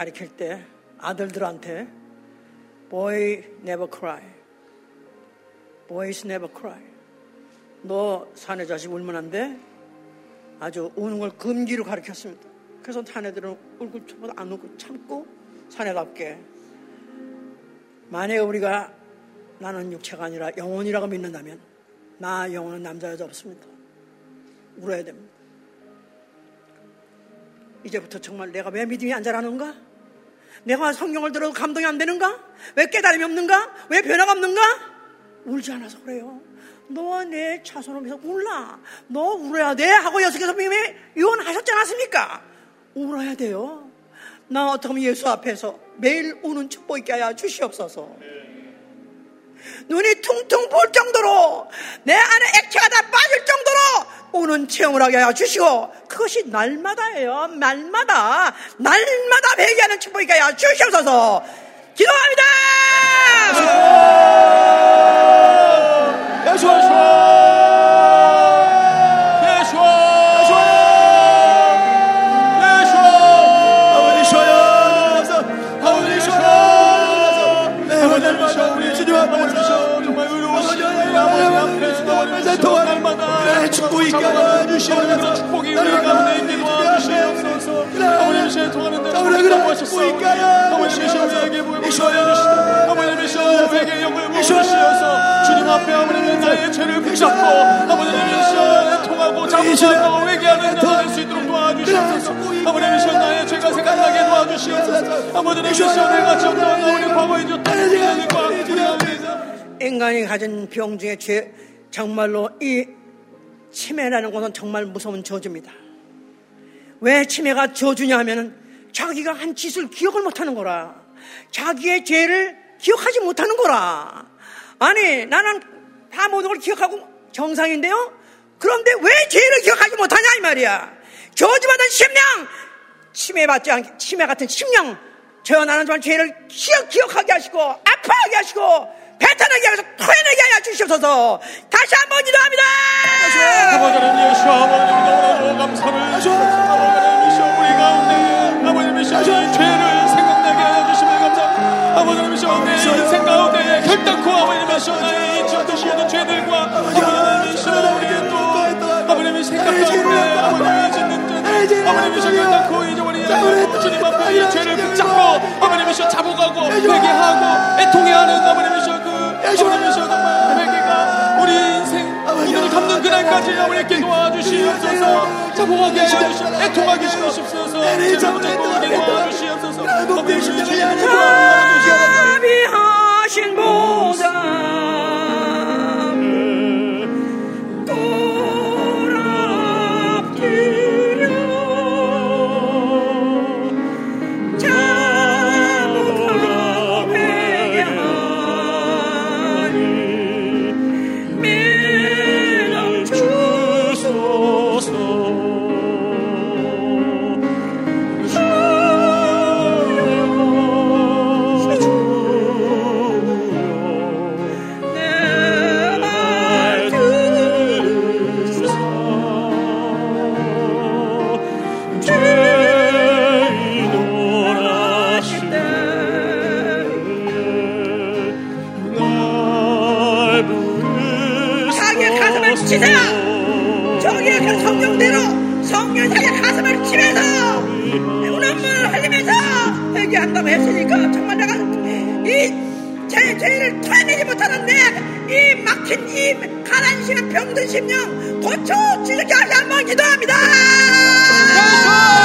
가르칠 때 아들들한테 boy never cry. boys never cry. 너 사내 자식 울면 안 돼? 아주 우는 걸 금기로 가르쳤습니다. 그래서 사내들은 울고 안 울고 참고 사내답게 만약에 우리가 나는 육체가 아니라 영혼이라고 믿는다면 나 영혼은 남자 여자 없습니다. 울어야 됩니다. 이제부터 정말 내가 왜 믿음이 안 자라는가? 내가 성경을 들어도 감동이 안 되는가? 왜 깨달음이 없는가? 왜 변화가 없는가? 울지 않아서 그래요. 너내 자손을 위해서 울라. 너 울어야 돼. 하고 여섯께서 분명히 유언하셨지 않았습니까? 울어야 돼요. 나 어떻게 하면 예수 앞에서 매일 우는 축복 있게 하여 주시옵소서. 눈이 퉁퉁 볼 정도로 내 안에 액체가 다 빠질 정도로 오는 체험을 하게 하여 주시고 그것이 날마다예요. 날마다 날마다 회개하는 축복이 하여 주시옵소서. 기도합니다. 예수와 예수 통하는데 축복하셨소 아버님 우리에게 보여주시다 아버님 우리에게 영을 부어주시어서 주님 앞에 아버님 나의 죄를 붙잡고 아버님 시에 통하고 잡고 회개하는 자가 될수 있도록 도와주시옵소서. 아버님 시에 나의 죄가 생각나게 도와주시옵소서. 아버님 시에 내가 지었던 우리 줬던 하나님과 우리 인간이 가진 병 중에 죄 정말로 이 치매라는 것은 정말 무서운 저주입니다. 왜 치매가 저주냐 하면은 자기가 한 짓을 기억을 못하는 거라. 자기의 죄를 기억하지 못하는 거라. 아니, 나는 다 모든 걸 기억하고 정상인데요? 그런데 왜 죄를 기억하지 못하냐, 이 말이야. 저주받은 심령! 치매받지 않게, 치매 같은 심령! 저 나는 정말 죄를 기억, 기억하게 하시고, 아파하게 하시고, 배타나게 하셔서 토해내게 하여 주시옵소서. 다시 한번 기도합니다. 아버지는 예수 아버님 너무나도 감사를 주옵소서 아버지는 미셔 우리 가운데 아버님 미셔 죄를 생각나게 하여 주시면 감사합니다. 아버지는 미셔 내 인생 가운데 결단코 아버님 미셔 나의 잊었던 모든 죄들과 아버지는 미셔 우리의 또 아버님이 생각 가운데 아버님이 짓는 죄. 아버님 미셔 결단코 잊어버리지. 주님 앞에 이 죄를 붙잡고 아버님 미셔 잡아가고 회개하고 애통해 하는 아버님 그날까지 아버님께 도와주시옵소서. 자복하게 해주시옵소서 애통하게 해주시옵소서. 제물제 보게 도와주시옵소서. 아버님 자비하신 보다 막힌 시간 병든 심령 고쳐 주시게 하려 한번 기도합니다. 소중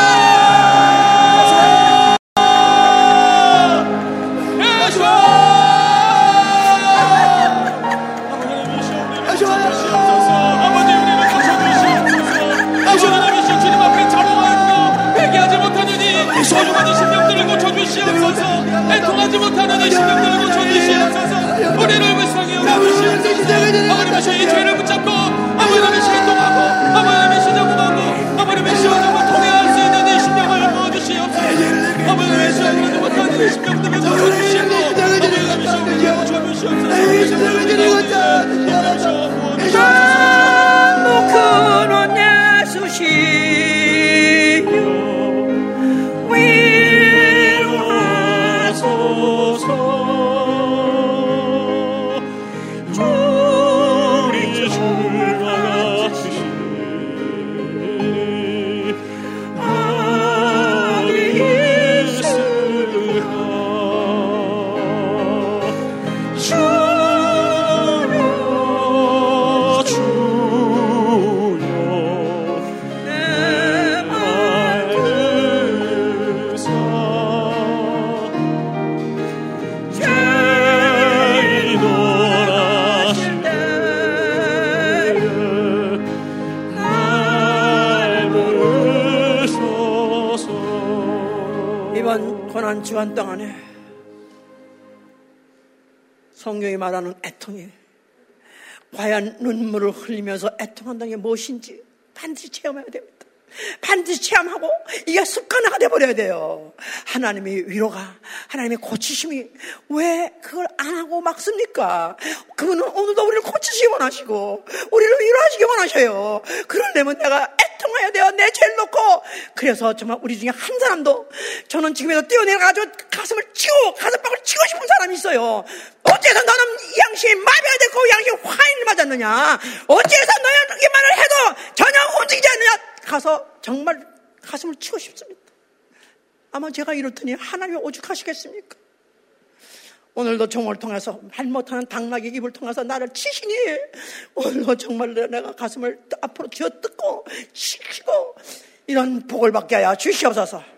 흘리면서 애통한다는 게 무엇인지 반드시 체험해야 됩니다. 반드시 체험하고 이게 습관화가 돼버려야 돼요. 하나님의 위로가 하나님의 고치심이 왜 그걸 안 하고 막 씁니까? 그분은 오늘도 우리를 고치시기 원하시고 우리를 위로하시기 원하셔요. 그러려면 내가 애통해야 돼요. 내 죄를 놓고 그래서 정말 우리 중에 한 사람도 저는 지금에도 뛰어내려가지고 가슴을 치고 가슴팍을 치고 싶은 사람이 있어요. 어째서 너는 이 양심이 마비가 됐고 이 양심이 화인을 맞았느냐? 어째서 너희말을 해도 전혀 움직이지 않느냐? 가서 정말 가슴을 치고 싶습니다. 아마 제가 이렇더니 하나님이 오죽하시겠습니까? 오늘도 종을 통해서 말 못하는 당나귀 입을 통해서 나를 치시니 오늘도 정말 내가 가슴을 앞으로 쥐어뜯고 시키고 이런 복을 받게 하여 주시옵소서.